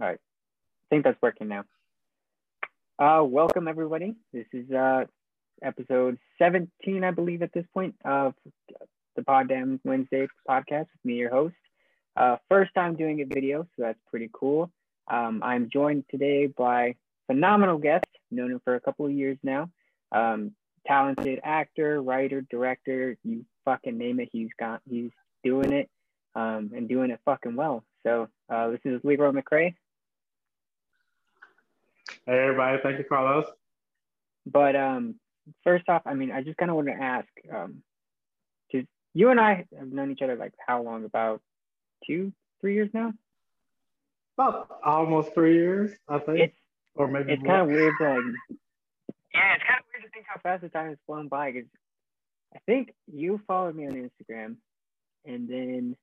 All right. I think that's working now. Uh, welcome everybody. This is uh, episode 17, I believe, at this point of the Poddam Wednesday podcast with me, your host. Uh, first time doing a video, so that's pretty cool. Um, I'm joined today by phenomenal guest, known him for a couple of years now. Um, talented actor, writer, director, you fucking name it, he's got he's doing it um, and doing it fucking well. So uh, this is LeRoy McCray. Hey everybody, thank you, Carlos. But um, first off, I mean, I just kind of want to ask, um, because you and I have known each other like how long? About two, three years now. About almost three years, I think, It's or maybe it's kind of weird to like, yeah, it's kind of weird to think how fast the time has flown by. Because I think you followed me on Instagram, and then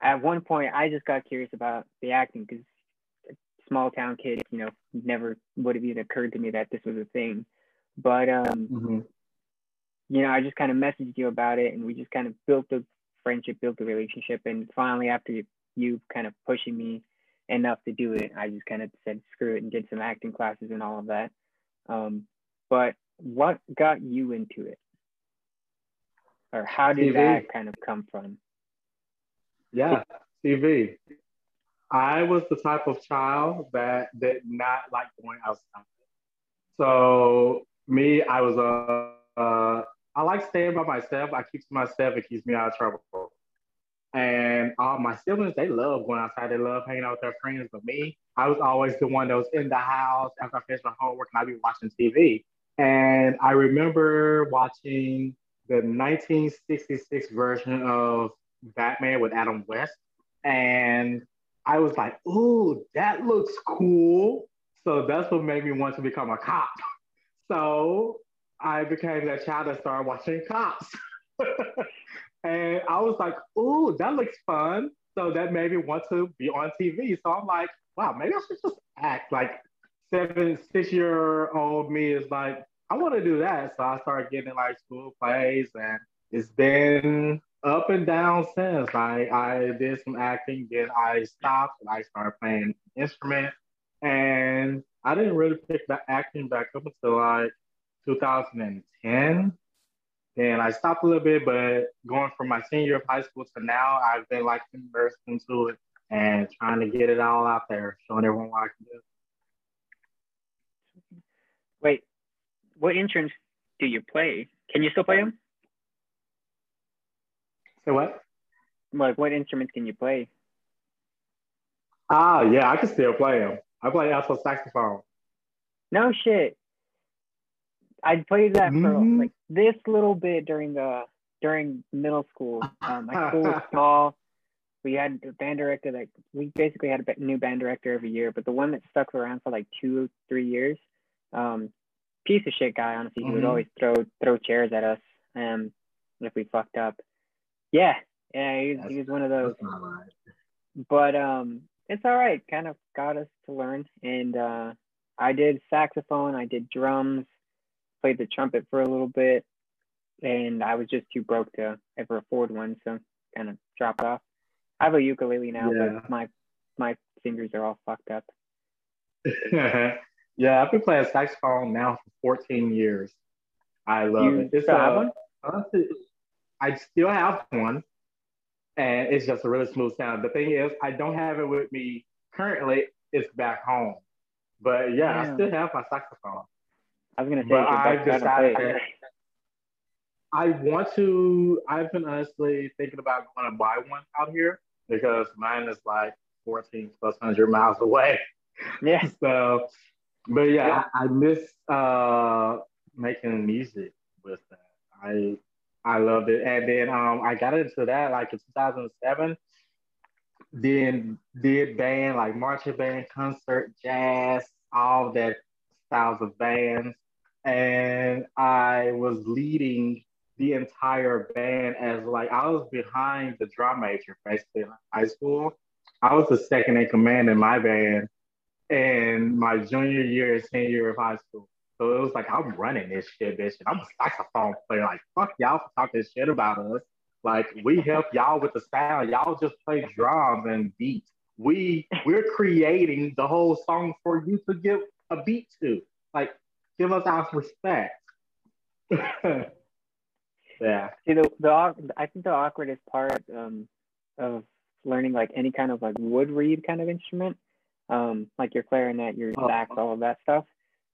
at one point I just got curious about the acting because small town kid, you know, never would have even occurred to me that this was a thing. But um, Mhm. you know, I just kind of messaged you about it, and we just kind of built a friendship, built a relationship, and finally, after you, you kind of pushing me enough to do it, I just kind of said screw it and did some acting classes and all of that. Um, but what got you into it, or how did TV. that kind of come from? Yeah, TV. I was the type of child that did not like going outside. So me, I was a, uh, I like staying by myself. I keep to myself. It keeps me out of trouble. And all my siblings, they love going outside. They love hanging out with their friends. But me, I was always the one that was in the house after I finished my homework and I'd be watching TV. And I remember watching the 1966 version of Batman with Adam West. And I was like, ooh, that looks cool. So that's what made me want to become a cop. So I became that child that started watching cops. and I was like, ooh, that looks fun. So that made me want to be on TV. So I'm like, wow, maybe I should just act. Like seven, six year old me is like, I want to do that. So I started getting like school plays and it's been up and down since. I, I did some acting, then I stopped and I started playing instrument. And I didn't really pick the acting back up until like 2010. Then I stopped a little bit, but going from my senior of high school to now, I've been like immersed into it and trying to get it all out there, showing everyone what I can do. Wait, what instruments do you play? Can you still play them? So what? Like, what instruments can you play? Ah, yeah, I can still play them. I play alto saxophone. No shit. I played that for Mhm. like this little bit during the during middle school. Um, my school was small. We had a band director that we basically had a new band director every year, but the one that stuck around for like two, three years, um, piece of shit guy. Honestly, he would Mhm. always throw throw chairs at us, um, if we fucked up. Yeah, yeah, he was, he was one of those That's not right. but um it's all right kind of got us to learn and uh i did saxophone i did drums played the trumpet for a little bit and i was just too broke to ever afford one so kind of dropped off i have a ukulele now Yeah. but my my fingers are all fucked up yeah, I've been playing saxophone now for 14 years. I love You it. It's uh, one? honestly, I still have one, and it's just a really smooth sound. The thing is, I don't have it with me currently. It's back home, but yeah, Yeah. I still have my saxophone. i was gonna say But you should I've back play decided. I want to. I've been honestly thinking about going to buy one out here because mine is like 14 plus hundred miles away. yeah so, but yeah, I, I miss uh, making music with that. I I loved it, and then um, I got into that like in 2007. Then did band like marching band, concert, jazz, all that styles of bands, and I was leading the entire band as like I was behind the drum major basically in high school. I was the second in command in my band in my junior year and senior year of high school. So it was like I'm running this shit, bitch, and I'm a saxophone player. Like fuck y'all for talking shit about us. Like we help y'all with the sound. Y'all just play drums and beats. we we're creating the whole song for you to give a beat to. Like, give us our respect. yeah. See the the I think the awkwardest part um, of learning like any kind of like wood reed kind of instrument, um, like your clarinet, your Oh. sax, all of that stuff,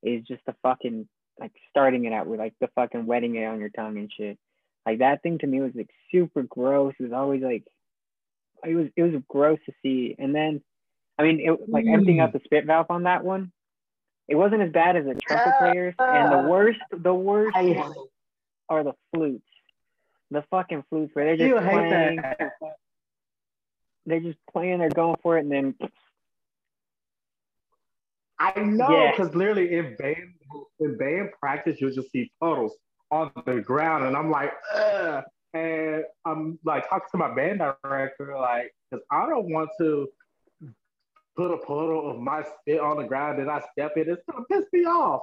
is just the fucking like starting it out with like the fucking wetting it on your tongue and shit. Like that thing to me was like super gross. It was always like it was it was gross to see. And then I mean it like emptying out the spit valve on that one. It wasn't as bad as the trumpet players. And the worst the worst are the flutes. The fucking flutes where they're just you playing they're just playing, they're going for it, and then I know, Yeah. because literally in band in band practice, you'll just see puddles on the ground, and I'm like, Ugh. and I'm like talking to my band director, like, because I don't want to put a puddle of my spit on the ground and I step in. It's gonna piss me off.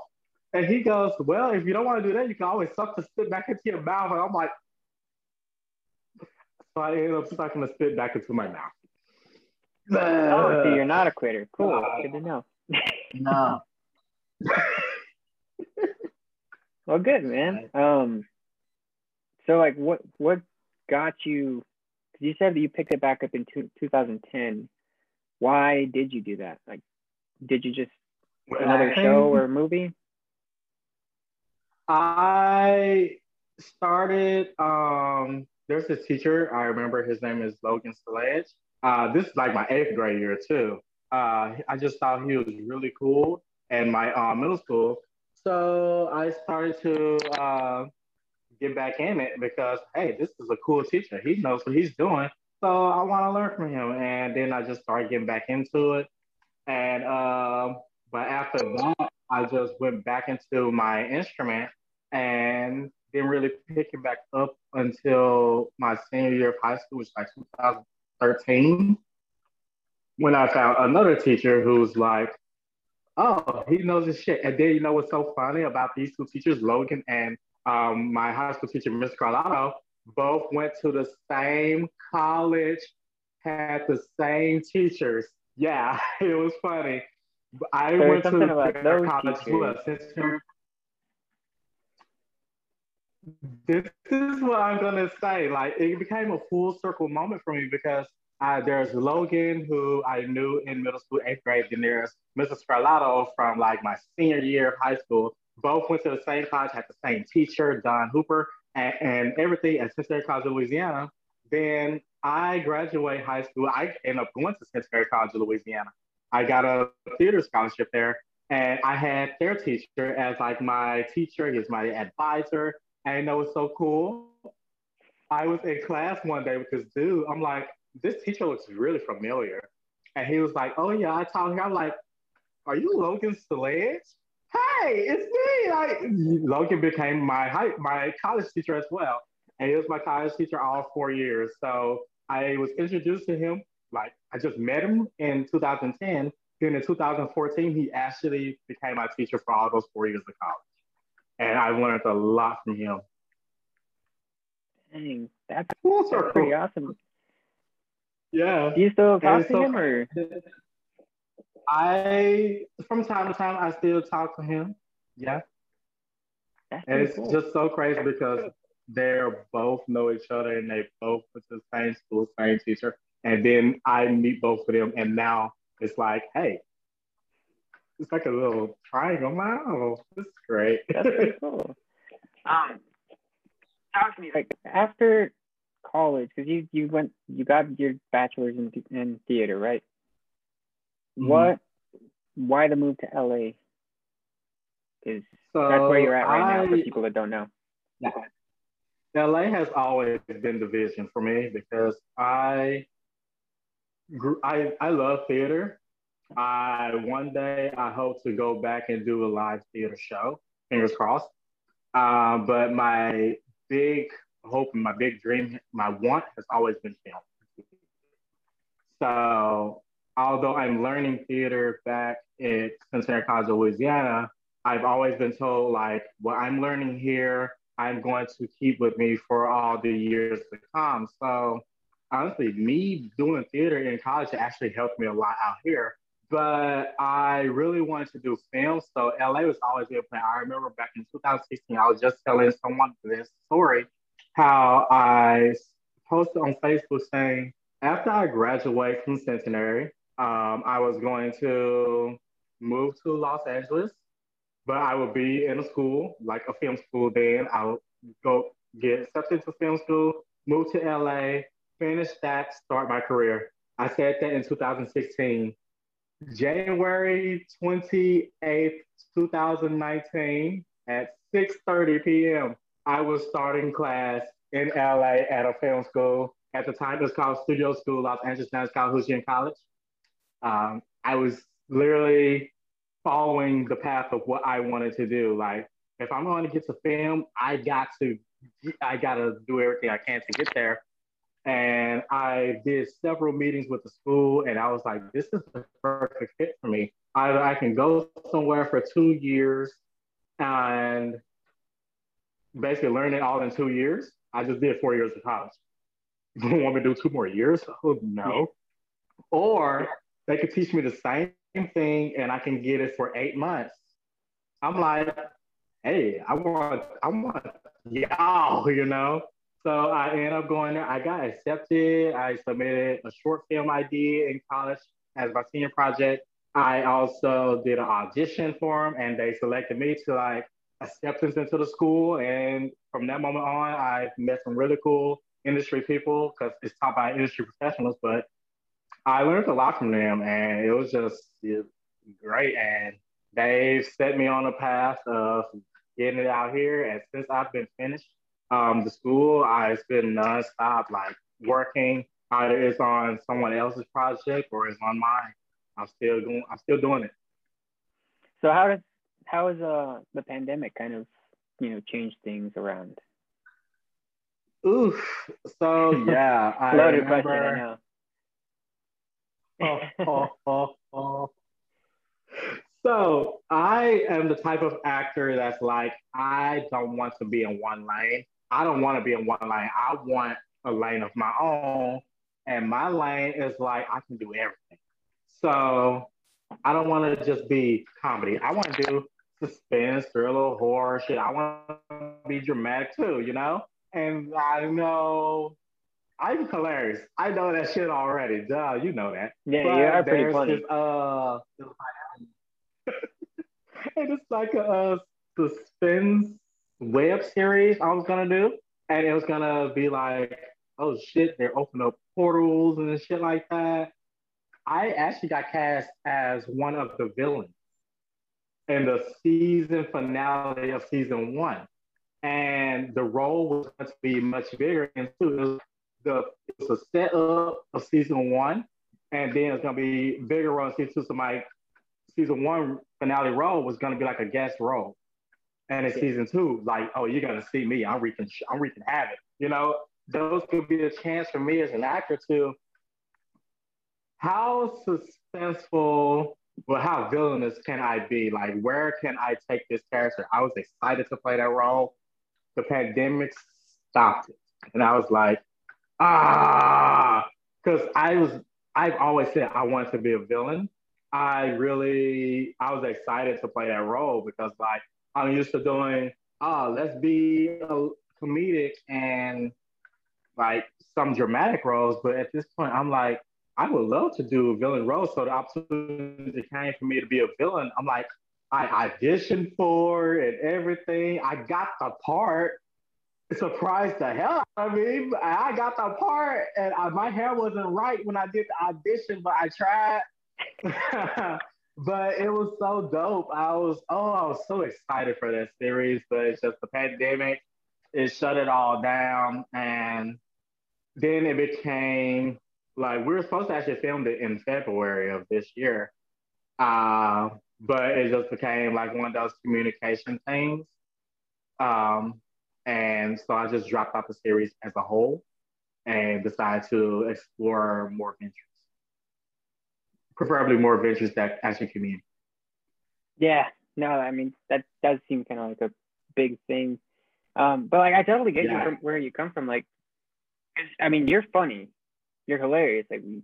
And he goes, Well, if you don't want to do that, you can always suck the spit back into your mouth. And I'm like, so I ended up sucking the spit back into my mouth. oh, so you're not a quitter. Cool, uh, good to know. No. Well, good man. Um, so like, what what got you? Because you said that you picked it back up in two, 2010. Why did you do that? Like, did you just another show or movie? I started. Um, there's this teacher. I remember his name is Logan Sledge. Uh, this is like my eighth grade year too. Uh, I just thought he was really cool in my uh, middle school. So I started to uh, get back in it because hey, this is a cool teacher. He knows what he's doing. So I want to learn from him. And then I just started getting back into it. And um, but after that, I just went back into my instrument and didn't really pick it back up until my senior year of high school, which was like 2013, when I found another teacher who's like, oh, he knows his shit. And then you know what's so funny about these two teachers, Logan and um, my high school teacher, Miss Carlotto, both went to the same college, had the same teachers. Yeah, it was funny. I There's went to their college teachers. sister. This is what I'm gonna say. Like it became a full circle moment for me because uh, there's Logan who I knew in middle school, eighth grade. Then there's Mrs. Carlotto from like my senior year of high school. Both went to the same college, had the same teacher, Don Hooper, and, and everything at Centenary College of Louisiana. Then I graduate high school. I ended up going to Centenary College of Louisiana. I got a theater scholarship there, and I had their teacher as like my teacher. He was my advisor, and you was so cool? I was in class one day with this dude. I'm like, this teacher looks really familiar, and he was like, Oh yeah, I taught him. I'm like, Are you Logan Sledge? Hey, it's me. Like Logan became my high, my college teacher as well, and he was my college teacher all four years. So I was introduced to him. Like I just met him in 2010. Then in 2014, he actually became my teacher for all those four years of college, and I learned a lot from him. Dang, that's, that's pretty awesome. Yeah. Do you still talk And to so- him or? I from time to time I still talk to him. Yeah. That's And it's cool. just so crazy because they're both know each other and they both went to the same school, same teacher. And then I meet both of them and now it's like, hey, it's like a little triangle. Wow, this is great. That's pretty cool. Um, talk to me like after college because you you went you got your bachelor's in in theater, right? Mhm. What? Why the move to LA? Because so that's where you're at right now for people that don't know. Yeah. LA has always been the vision for me because I grew, I, I love theater. I one day I hope to go back and do a live theater show, fingers crossed. Uh, but my big hope and my big dream, my want has always been film. So although I'm learning theater back at Centenary College Louisiana, I've always been told like what I'm learning here, I'm going to keep with me for all the years to come. So honestly, me doing theater in college actually helped me a lot out here. But I really wanted to do film, so LA was always a plan. I remember back in 2016, I was just telling someone this story how I posted on Facebook saying after I graduate from Centenary, um, I was going to move to Los Angeles, but I would be in a school, like a film school. Then I would go get accepted to film school, move to LA, finish that, start my career. I said that in 2016. January 28th, 2019, at 6:30 p.m., I was starting class in LA at a film school. At the time, it was called Studio School, Los Angeles College Calhoun College. Um, I was literally following the path of what I wanted to do. Like, if I'm going to get to film, I got to, I got to do everything I can to get there. And I did several meetings with the school, and I was like, this is the perfect fit for me. Either I can go somewhere for two years and basically learn it all in two years. I just did four years of college. You want me to do two more years? Oh, no. Or they could teach me the same thing and I can get it for eight months. I'm like, hey, I want, I want y'all, you know? So I ended up going there. I got accepted. I submitted a short film I did in college as my senior project. I also did an audition for them and they selected me to like acceptance into the school. And from that moment on, I met some really cool industry people because it's taught by industry professionals, but I learned a lot from them and it was just it, great. And they've set me on a path of getting it out here. And since I've been finished um, the school, I've been nonstop, like working. Either it's on someone else's project or it's on mine. I'm still going. I'm still doing it. So how does how has uh the pandemic kind of you know changed things around? Oof. So yeah, I Loaded remember, question, I know. oh, oh, oh, oh. So I am the type of actor that's like, I don't want to be in one lane. I don't want to be in one lane. I want a lane of my own. And my lane is like, I can do everything. So I don't want to just be comedy. I want to do suspense, thriller, horror shit. I want to be dramatic too, you know? And I know I'm hilarious. I know that shit already. Duh, you know that. Yeah, But you are pretty funny. this, uh, and it's like a, uh suspense web series I was gonna do, and it was gonna be like, oh shit, they're opening up portals and shit like that. I actually got cast as one of the villains in the season finale of season one, and the role was going to be much bigger. And was the it was a setup of season one, and then it's gonna be bigger in season two. So my season one finale role was gonna be like a guest role. And in season two, like, oh, you're gonna see me. I'm wreaking, I'm wreaking havoc. You know, those could be a chance for me as an actor to how suspenseful, well, how villainous can I be? Like, where can I take this character? I was excited to play that role. The pandemic stopped it, and I was like, ah, because I was, I've always said I wanted to be a villain. I really, I was excited to play that role because like I'm used to doing, oh, let's be a comedic and like some dramatic roles. But at this point, I'm like, I would love to do a villain role. So the opportunity came for me to be a villain. I'm like, I auditioned for and everything. I got the part. Surprised the hell out of me. I got the part, and I, my hair wasn't right when I did the audition, but I tried. but it was so dope. I was oh, I was so excited for that series, but it's just the pandemic. It shut it all down, and then it became like we were supposed to actually film it in February of this year, uh, but it just became like one of those communication things. Um, and so I just dropped out the series as a whole and decided to explore more ventures preferably more ventures that actually community. Yeah, no, I mean that does seem kind of like a big thing. Um, but like I totally get you from where you come from. Like, I mean, you're funny. You're hilarious. Like we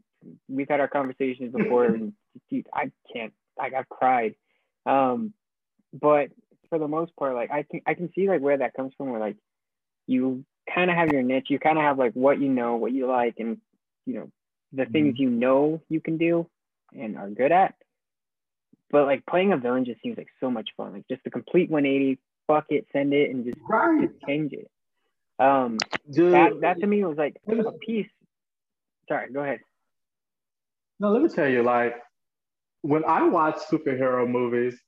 we've had our conversations before, and dude, I can't. Like I've cried. Um, but for the most part, like I can I can see like where that comes from. Where like you kind of have your niche. You kind of have like what you know, what you like, and you know the mm-hmm. things you know you can do and are good at. But like playing a villain just seems like so much fun. Like just a complete 180, fuck it, send it, and just, right. just change it. Um, Dude, that that to me was like a piece. Sorry, go ahead. No, let me tell you, like when I watch superhero movies,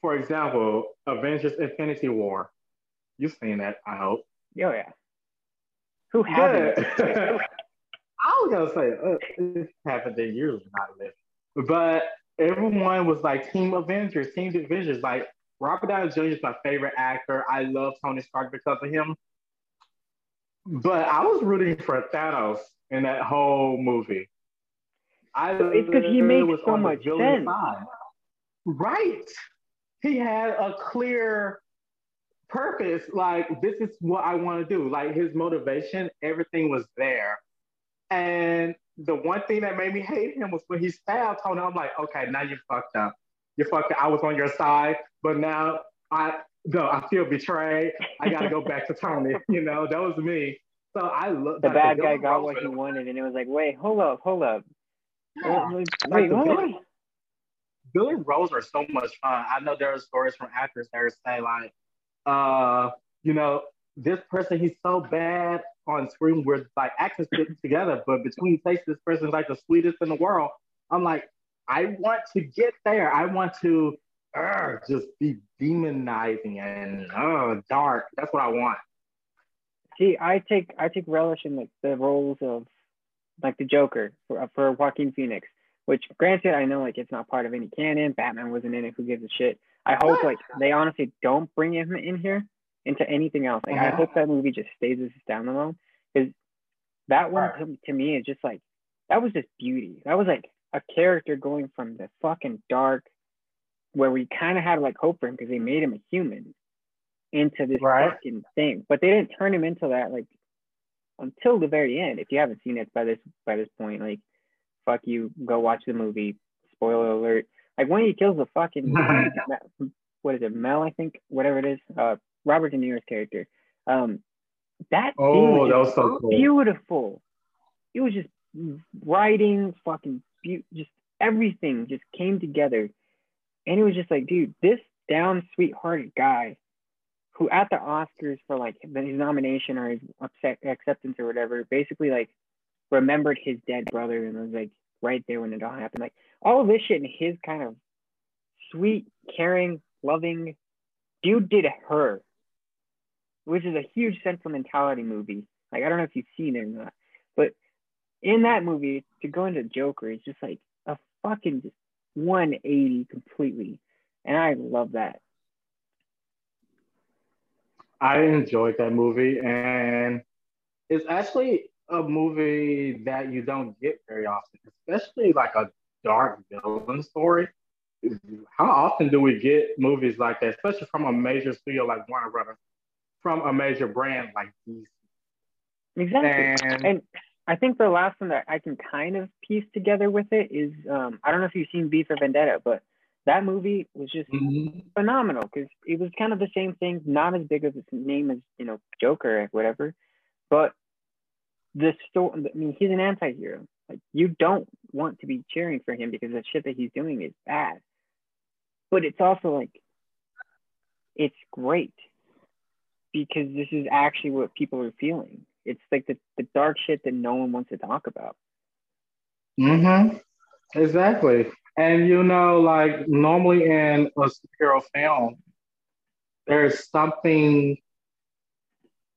for example, Avengers Infinity War, you've seen that, I hope. Oh yeah. Who hasn't? I was gonna say uh, it happened in years not living, but everyone was like Team Avengers, Team Avengers. Like Robert Downey Jr. is my favorite actor. I love Tony Stark because of him. But I was rooting for Thanos in that whole movie. I it's because he makes so much sense. Side. Right. He had a clear purpose. Like, this is what I want to do. Like, his motivation, everything was there. And the one thing that made me hate him was when he stabbed Tony. I'm like, okay, now you fucked up. You fucked up. I was on your side, but now I no, I feel betrayed. I gotta go back to Tony. You know, that was me. So I look. The bad guy got what he wanted, and it was like, wait, hold up, hold up. Yeah. Wait, like what? Billy roles are so much fun. I know there are stories from actors that say like, uh, you know, this person he's so bad on screen where like actors together, but between takes this person's like the sweetest in the world. I'm like, I want to get there. I want to uh, just be demonizing and uh, dark. That's what I want. See, I take I take relish in like the roles of like the Joker for, for Joaquin Phoenix. Which, granted, I know like it's not part of any canon. Batman wasn't in it. Who gives a shit? I hope like they honestly don't bring him in here into anything else. Like uh-huh. I hope that movie just stays as a standalone because that one to, to me is just like that was just beauty. That was like a character going from the fucking dark, where we kind of had like hope for him because they made him a human, into this right. fucking thing. But they didn't turn him into that like until the very end. If you haven't seen it by this by this point, like fuck you, go watch the movie. Spoiler alert. Like when he kills the fucking what is it, Mel? I think whatever it is. Uh, Robert De Niro's character. Um, that oh, was that was so cool. beautiful. It was just writing, fucking be- just everything just came together, and it was just like, dude, this down sweethearted guy, who at the Oscars for like his nomination or his upset acceptance or whatever, basically like remembered his dead brother and was like right there when it all happened. Like all of this shit and his kind of sweet, caring, loving dude did her, which is a huge sentimentality movie. Like I don't know if you've seen it or not, but in that movie to go into Joker is just like a fucking just 180 completely, and I love that. I enjoyed that movie, and it's actually a movie that you don't get very often, especially like a dark villain story. How often do we get movies like that, especially from a major studio like Warner Brothers, from a major brand like DC? Exactly. And, and I think the last one that I can kind of piece together with it is um, I don't know if you've seen V for Vendetta, but that movie was just mm-hmm. phenomenal because it was kind of the same thing, not as big of a name as you know Joker or whatever, but the story. I mean, he's an anti-hero. Like you don't want to be cheering for him because the shit that he's doing is bad. But it's also like it's great because this is actually what people are feeling. It's like the, the dark shit that no one wants to talk about. Mm-hmm. Exactly. And you know, like normally in a superhero film, there's something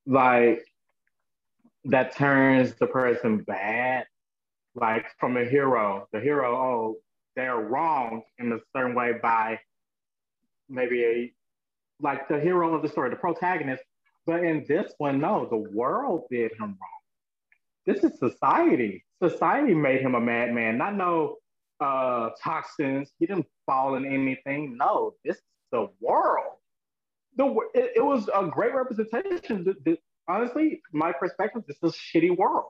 like that turns the person bad, like from a hero. The hero, oh, they're wrong in a certain way by maybe a like the hero of the story, the protagonist. But in this one, no, the world did him wrong. This is society. Society made him a madman, not no uh, toxins. He didn't fall in anything. No, this is the world. The it, it was a great representation. The, the, honestly, my perspective, this is a shitty world.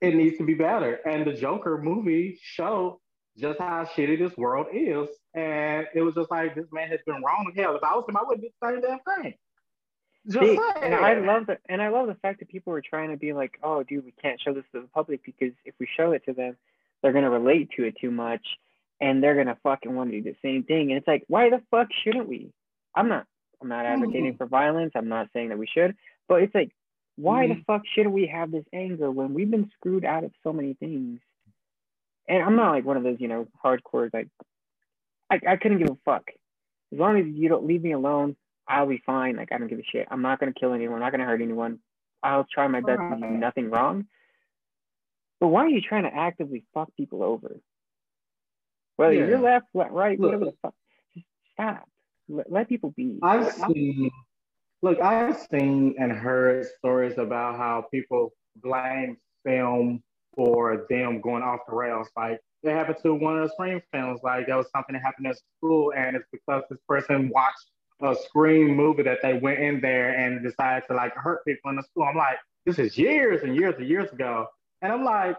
it needs to be better. And the Joker movie showed just how shitty this world is. And it was just like this man has been wrong. Hell, if I was him, I wouldn't do the same damn thing. And I love the and I love the fact that people were trying to be like, oh, dude, we can't show this to the public because if we show it to them, they're gonna relate to it too much, and they're gonna fucking want to do the same thing. And it's like, why the fuck shouldn't we? I'm not I'm not advocating mm-hmm. for violence. I'm not saying that we should, but it's like, why mm-hmm. the fuck should we have this anger when we've been screwed out of so many things? And I'm not like one of those, you know, hardcore like I, I couldn't give a fuck. As long as you don't leave me alone, I'll be fine. Like I don't give a shit. I'm not gonna kill anyone. I'm not gonna hurt anyone. I'll try my best to do nothing wrong. But why are you trying to actively fuck people over? Whether yeah. you're left, right, Look, whatever the fuck, just stop. Let, let people be. I've seen, look, I've seen and heard stories about how people blame film for them going off the rails. Like it happened to one of the Scream films. Like there was something that happened at school, and it's because this person watched a Scream movie that they went in there and decided to like hurt people in the school. I'm like, this is years and years and years ago, and I'm like,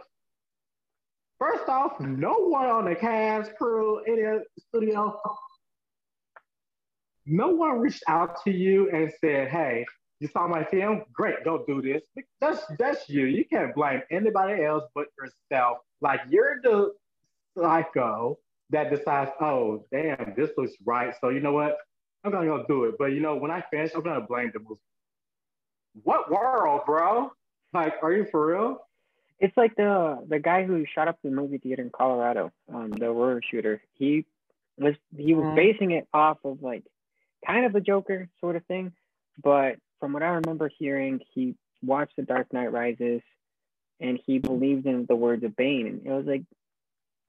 first off, no one on the cast crew in the studio, no one reached out to you and said, hey. You saw my film? Great, go do this. That's that's you. You can't blame anybody else but yourself. Like you're the psycho that decides, oh, damn, this looks right. So you know what? I'm gonna go do it. But you know, when I finish, I'm gonna blame the movie. What world, bro? Like, are you for real? It's like the the guy who shot up the movie theater in Colorado, um, the Aurora shooter. He was he was mm-hmm. basing it off of like kind of a Joker sort of thing, but from what I remember hearing, he watched The Dark Knight Rises, and he believed in the words of Bane, and it was like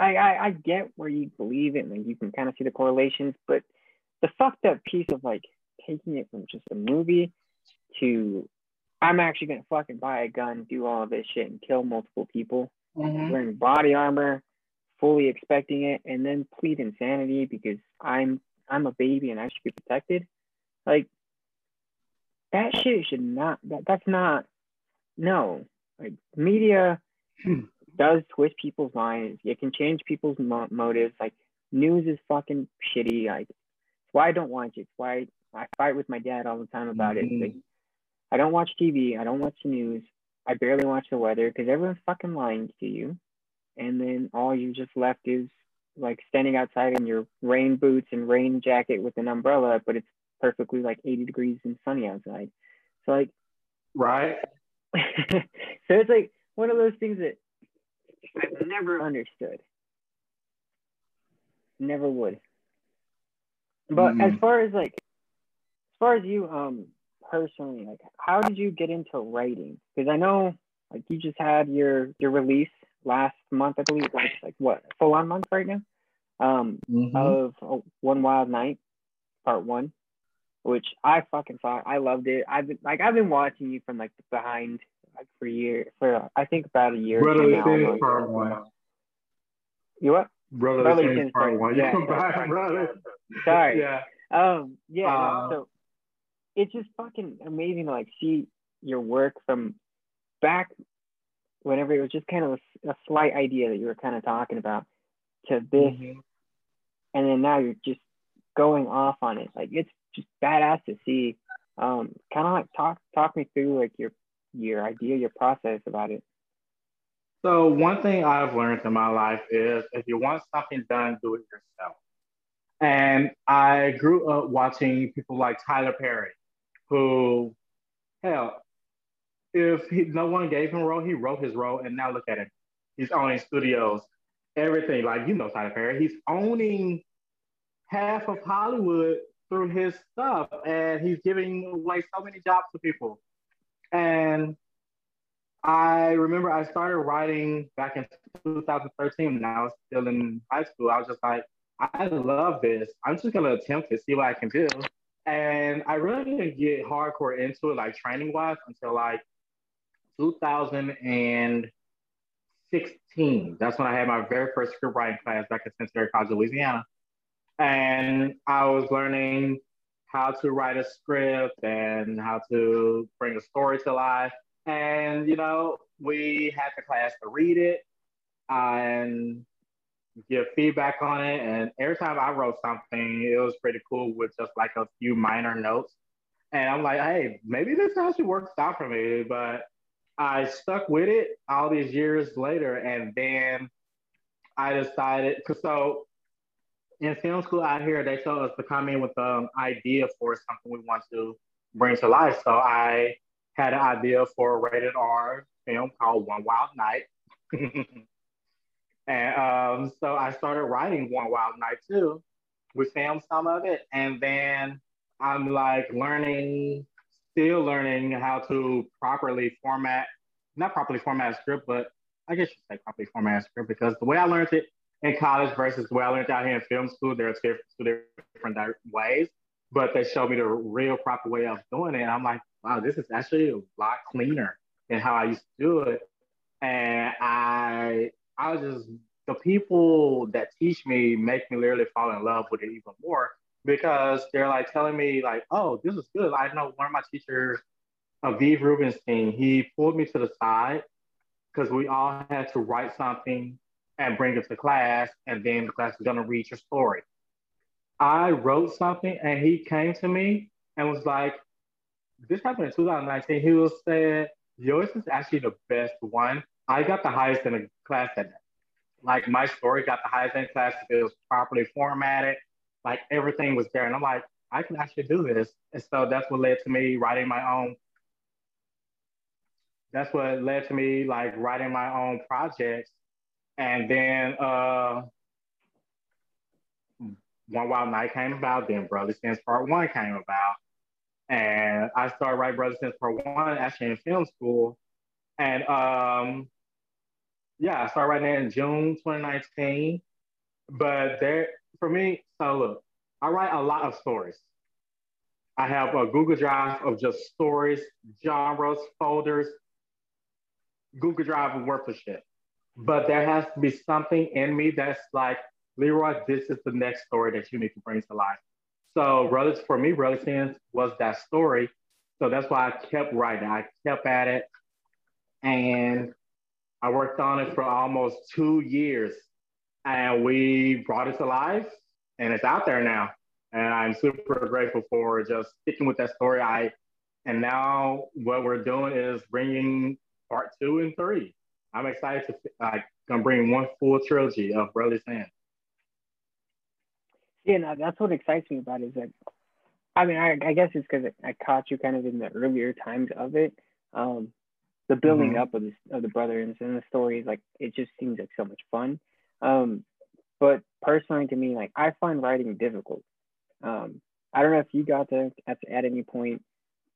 I, I, I get where you believe it and you can kind of see the correlations, but the fucked up piece of like taking it from just a movie to I'm actually gonna fucking buy a gun, do all of this shit, and kill multiple people, mm-hmm. wearing body armor, fully expecting it, and then plead insanity because I'm I'm a baby and I should be protected. Like that shit should not that that's not no. Like media hmm does twist people's minds. It can change people's mo- motives. Like news is fucking shitty. Like why I don't watch it. It's why I fight with my dad all the time about mm-hmm. it. Like, I don't watch TV. I don't watch the news. I barely watch the weather because everyone's fucking lying to you. And then all you just left is like standing outside in your rain boots and rain jacket with an umbrella, but it's perfectly like 80 degrees and sunny outside. So like, right. so it's like one of those things that I've never understood. Never would. But mm. as far as like, as far as you um personally, like, how did you get into writing? Because I know like you just had your your release last month, I believe. Like, like what full on month right now? Um, mm-hmm. of oh, One Wild Night, Part One, which I fucking saw. I loved it. I've been like I've been watching you from like behind like for year for I think about a year. Brotherly now. part one. You what? Brotherly, Brotherly Sins part, one. Yeah, back, brother. Sorry. Yeah. Um. Yeah. Uh, so it's just fucking amazing to like see your work from back whenever it was just kind of a, a slight idea that you were kind of talking about to this, mm-hmm. and then now you're just going off on it. Like it's just badass to see. Um, kind of like talk talk me through like your your idea, your process about it? So one thing I've learned in my life is if you want something done, do it yourself. And I grew up watching people like Tyler Perry, who, hell, if he, no one gave him a role, he wrote his role, and now look at him. He's owning studios, everything. Like you know, Tyler Perry, he's owning half of Hollywood through his stuff, and he's giving like so many jobs to people. And I remember I started writing back in 2013 when I was still in high school. I was just like, I love this. I'm just gonna attempt to see what I can do. And I really didn't get hardcore into it, like training wise, until like 2016. That's when I had my very first script writing class back at Centenary College, Louisiana. And I was learning how to write a script and how to bring a story to life. And, you know, we had the class to read it and give feedback on it. And every time I wrote something, it was pretty cool with just like a few minor notes. And I'm like, hey, maybe this actually works out for me. But I stuck with it all these years later. And then I decided, because so in film school out here, they told us to come in with an idea for something we want to bring to life. So I had an idea for a rated R film called One Wild Night. and um, so I started writing One Wild Night too. We filmed some of it. And then I'm like learning, still learning how to properly format, not properly format a script, but I guess you say properly format a script because the way I learned it in college versus the way I learned out here in film school, there's two different ways, but they showed me the real proper way of doing it. And I'm like, wow, this is actually a lot cleaner than how I used to do it. And I, I was just, the people that teach me make me literally fall in love with it even more because they're like telling me like, oh, this is good. I know one of my teachers, Aviv Rubenstein, he pulled me to the side because we all had to write something and bring it to class, and then the class is gonna read your story. I wrote something and he came to me and was like, this happened in 2019. He was saying, yours is actually the best one. I got the highest in the class at like my story got the highest in class. It was properly formatted like everything was there. And I'm like, I can actually do this. And so that's what led to me writing my own. That's what led to me like writing my own projects. And then uh, One Wild Night came about, then Brother Sins Part One came about. And I started writing Brother Sins Part One actually in film school. And um, yeah, I started writing it in June 2019. But there, for me, so look, I write a lot of stories. I have a Google Drive of just stories, genres, folders, Google Drive worth of shit. But there has to be something in me that's like, LeRoy, this is the next story that you need to bring to life. So, brothers, for me, Sins was that story. So that's why I kept writing. I kept at it. And I worked on it for almost two years and we brought it to life and it's out there now. And I'm super grateful for just sticking with that story. I and now what we're doing is bringing part two and three. I'm excited to like gonna bring one full trilogy of Brother Sand. Yeah, no, that's what excites me about it is that I mean, I, I guess it's because I caught you kind of in the earlier times of it. Um, the building mm-hmm. up of, this, of the brothers and the stories, like it just seems like so much fun. Um, but personally, to me, like I find writing difficult. Um, I don't know if you got to at, at any point,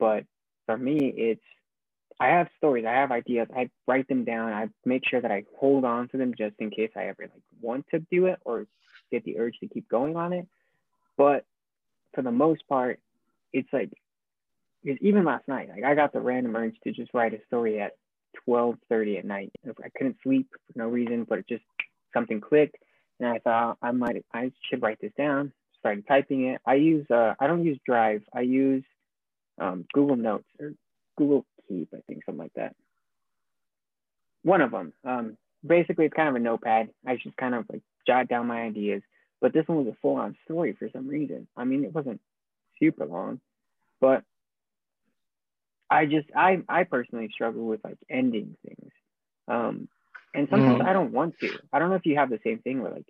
but for me, it's I have stories, I have ideas, I write them down, I make sure that I hold on to them just in case I ever like want to do it or get the urge to keep going on it. But for the most part, it's like even last night, like I got the random urge to just write a story at 12:30 at night. I couldn't sleep for no reason, but it just something clicked, and I thought I might I should write this down. Started typing it. I use uh I don't use Drive. I use um, Google Notes or Google Keep. I think something like that. One of them. Um, basically, it's kind of a notepad. I just kind of like jot down my ideas. But this one was a full-on story for some reason. I mean, it wasn't super long, but I just I I personally struggle with like ending things. Um, and sometimes mm-hmm. I don't want to. I don't know if you have the same thing where like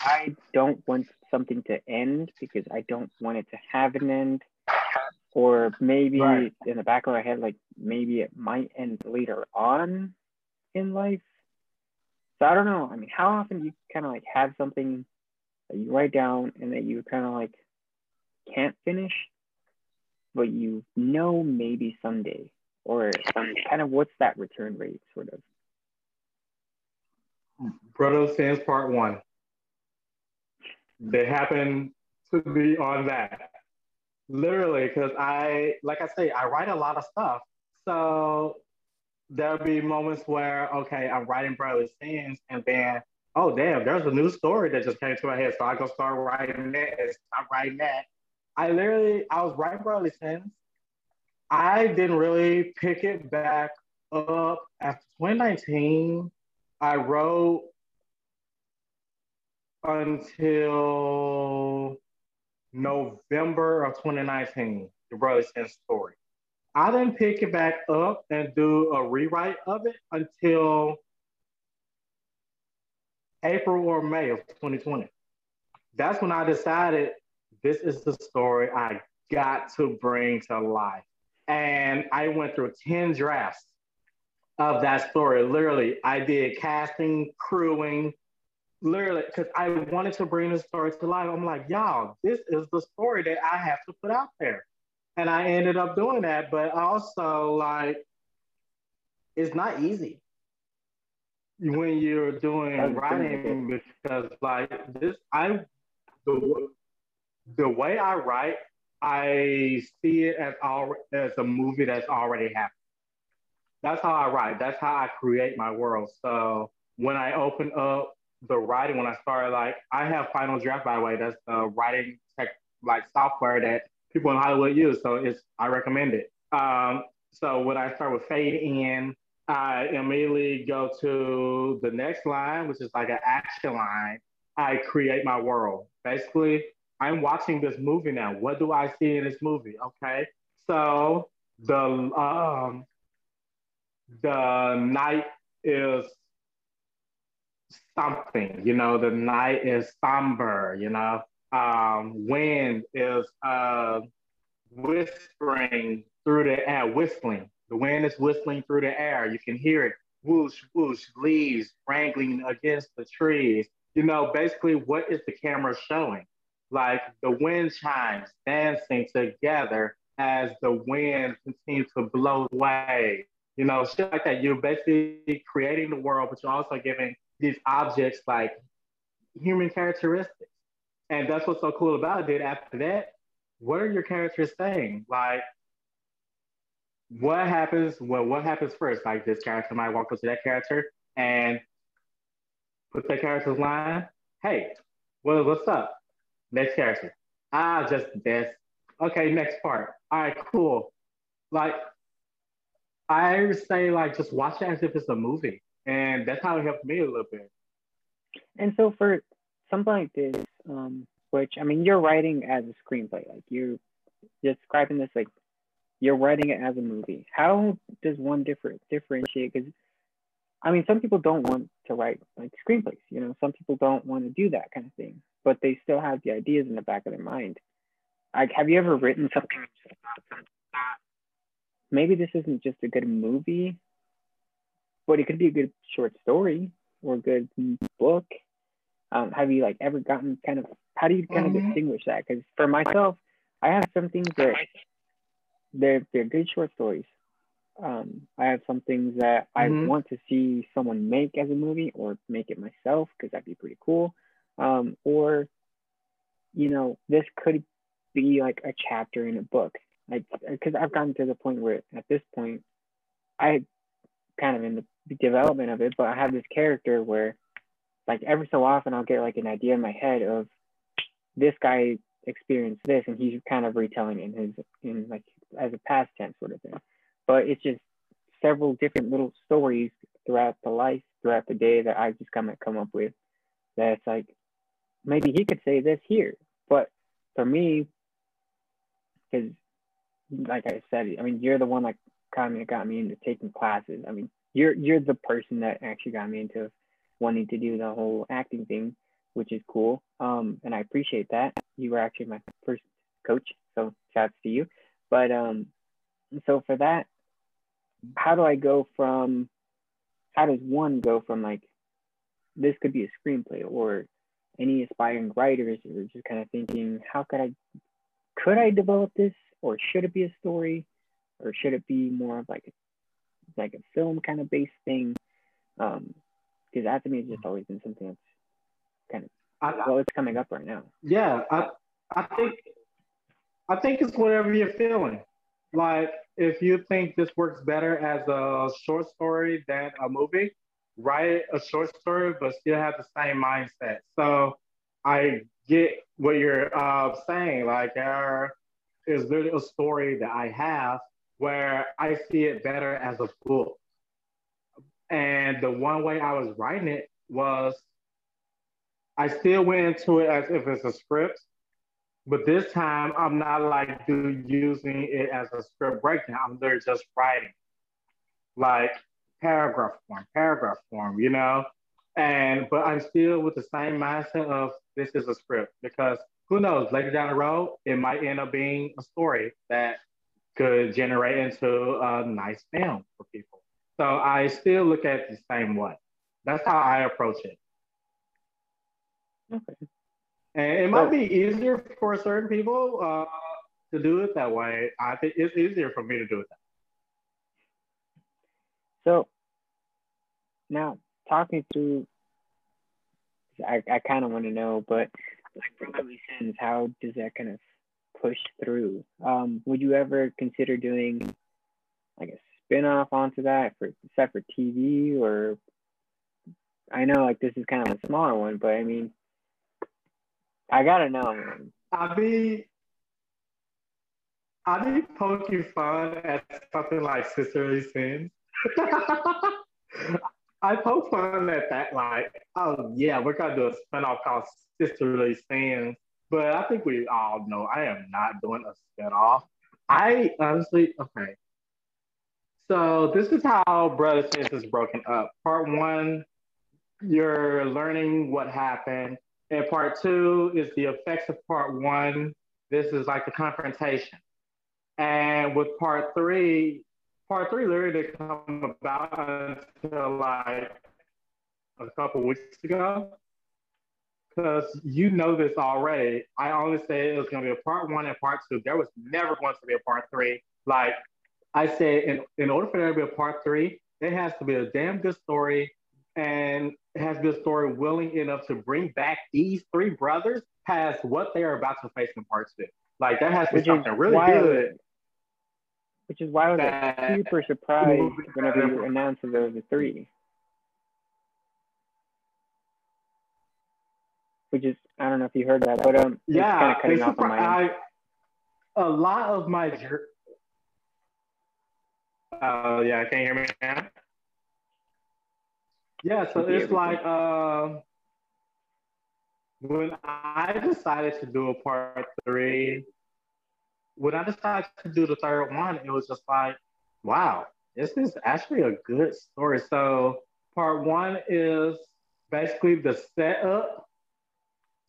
I don't want something to end because I don't want it to have an end. Or maybe right. in the back of my head, like maybe it might end later on in life. So I don't know. I mean, how often do you kind of like have something that you write down and that you kind of like can't finish, but you know maybe someday, or kind of what's that return rate sort of? Brother Sins Part One. They happen to be on that. Literally, because I, like I say, I write a lot of stuff. So there'll be moments where, okay, I'm writing Brother Sins, and then, oh, damn, there's a new story that just came to my head. So I go start writing that, start writing that. I literally, I was writing Brother Sins, I didn't really pick it back up after 2019. I wrote until November of 2019, the Brother Sins story. I didn't pick it back up and do a rewrite of it until April or May of 2020. That's when I decided this is the story I got to bring to life. And I went through 10 drafts of that story. Literally, I did casting, crewing, literally, because I wanted to bring the story to life. I'm like, y'all, this is the story that I have to put out there. And I ended up doing that. But also, like, it's not easy when you're doing writing because, like, this, I, the, the way I write, I see it as all as a movie that's already happened. That's how I write. That's how I create my world. So when I open up the writing, when I start like I have Final Draft by the way. That's the writing tech like software that people in Hollywood use. So it's I recommend it. Um, so when I start with fade in, I immediately go to the next line, which is like an action line. I create my world. Basically, I'm watching this movie now. What do I see in this movie? Okay. So the um the night is something, you know, the night is somber, you know. Um, wind is uh whispering through the air, whistling. The wind is whistling through the air. You can hear it whoosh, whoosh, leaves wrangling against the trees. You know, basically, what is the camera showing? Like the wind chimes dancing together as the wind continues to blow away. You know, shit like that. You're basically creating the world, but you're also giving these objects like human characteristics. And that's what's so cool about it. After that, what are your characters saying? Like, what happens? Well, what happens first? Like, this character might walk up to that character and put that character's line. Hey, well, what's up? Next character. Ah, just this. Okay, next part. All right, cool. Like, I say, like, just watch it as if it's a movie. And that's how it helped me a little bit. And so for something like this, um, which I mean, you're writing as a screenplay, like you're describing this like you're writing it as a movie. How does one differ differentiate? Because I mean, some people don't want to write like screenplays. You know, some people don't want to do that kind of thing but they still have the ideas in the back of their mind. Like, have you ever written something? Maybe this isn't just a good movie, but it could be a good short story or a good book. Um, have you like ever gotten kind of how do you kind mm-hmm. of distinguish that? Because for myself, I have some things that they're they're good short stories. Um, I have some things that mm-hmm. I want to see someone make as a movie or make it myself because that'd be pretty cool um, or you know this could be like a chapter in a book. Like because i've gotten to the point where at this point i kind of in the development of it but i have this character where like every so often i'll get like an idea in my head of this guy experienced this and he's kind of retelling in his in like as a past tense sort of thing. But it's just several different little stories throughout the life throughout the day that i just kind of come up with that's like maybe he could say this here. But for me, because like I said, I mean, you're the one that kind of got me into taking classes. I mean, you're you're the person that actually got me into wanting to do the whole acting thing, which is cool. Um, and I appreciate that. You were actually my first coach, so shouts to you. But um, so for that, how do I go from? How does one go from like this could be a screenplay or any aspiring writers or just kind of thinking, how could I, could I develop this or should it be a story or should it be more of like a, like a film kind of based thing? Um, because that to me has just always been something that's kind of, I, well, it's coming up right now. Yeah, I, I think, I think it's whatever you're feeling. Like if you think this works better as a short story than a movie, write a short story, but still have the same mindset. So I get what you're uh, saying. Like there is literally a story that I have, where I see it better as a book. And the one way I was writing it was I still went into it as if it's a script, but this time I'm not like do, using it as a script breakdown. I'm there just writing, like paragraph form, paragraph form, you know. And but I'm still with the same mindset of this is a script because who knows later down the road it might end up being a story that could generate into a nice film for people. So I still look at it the same way. That's how I approach it. Okay. And it might be easier for certain people uh, to do it that way. I think it's easier for me to do it that So now talking through, I, I kind of want to know, but like Brotherly Sins, how does that kind of push through? Um, would you ever consider doing like a spin-off onto that for set for TV or I know like this is kind of a smaller one, but I mean I gotta know. I'll be I'll be poking fun at something like Sisterly Sins. I poke fun at that, like, oh yeah, we're gonna do a spinoff called Sisterly Sins. But I think we all know I am not doing a spinoff. I honestly, okay. So this is how Brother Sins is broken up. Part one, you're learning what happened. And part two is the effects of part one. This is like the confrontation. And with part three, part three literally didn't come about until like a couple weeks ago. Because you know this already. I only said it was going to be a part one and part two. There was never going to be a part three. Like I said, in, in order for there to be a part three, it has to be a damn good story and has this story willing enough to bring back these three brothers past what they are about to face in part two. Like that has to be something really good. Which is why I was like super surprised whenever you announced that there was a three. Which is I don't know if you heard that, but um yeah, kind of cutting off on my I, a lot of my uh yeah, I can you hear me now? Yeah, so it's like uh, when I decided to do a part three, when I decided to do the third one, it was just like, wow, this is actually a good story. So part one is basically the setup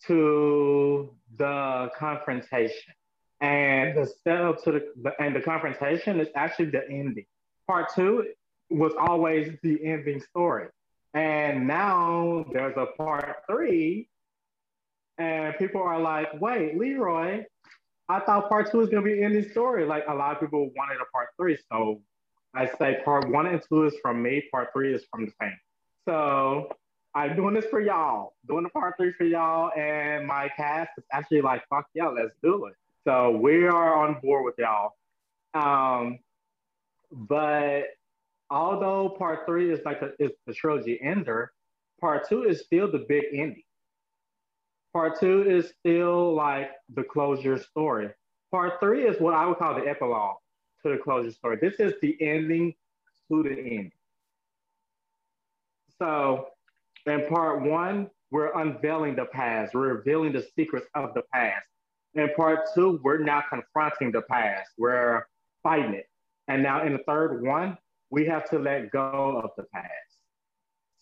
to the confrontation. And the setup to the, the and the confrontation is actually the ending. Part two was always the ending story. And now there's a part three, and people are like, wait, LeRoy, I thought part two was gonna be in story. Like a lot of people wanted a part three. So I say part one and two is from me, part three is from the fan. So I'm doing this for y'all, doing the part three for y'all, and my cast is actually like, fuck yeah, let's do it. So we are on board with y'all. Um, but although part three is like a, is the trilogy ender, part two is still the big ending. Part two is still like the closure story. Part three is what I would call the epilogue to the closure story. This is the ending to the end. So in part one, we're unveiling the past, we're revealing the secrets of the past. In part two, we're now confronting the past, we're fighting it. And now in the third one, we have to let go of the past.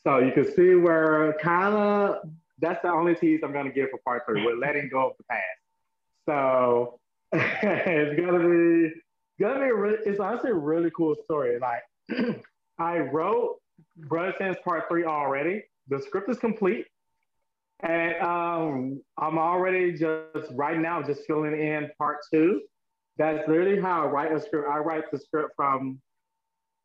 So you can see where kind of that's the only tease I'm going to give for part three. We're letting go of the past. So it's gonna be gonna be really, it's honestly a really cool story. Like I wrote Brother Sins Part Three already. The script is complete, and um, I'm already just right now just filling in Part Two. That's literally how I write a script. I write the script from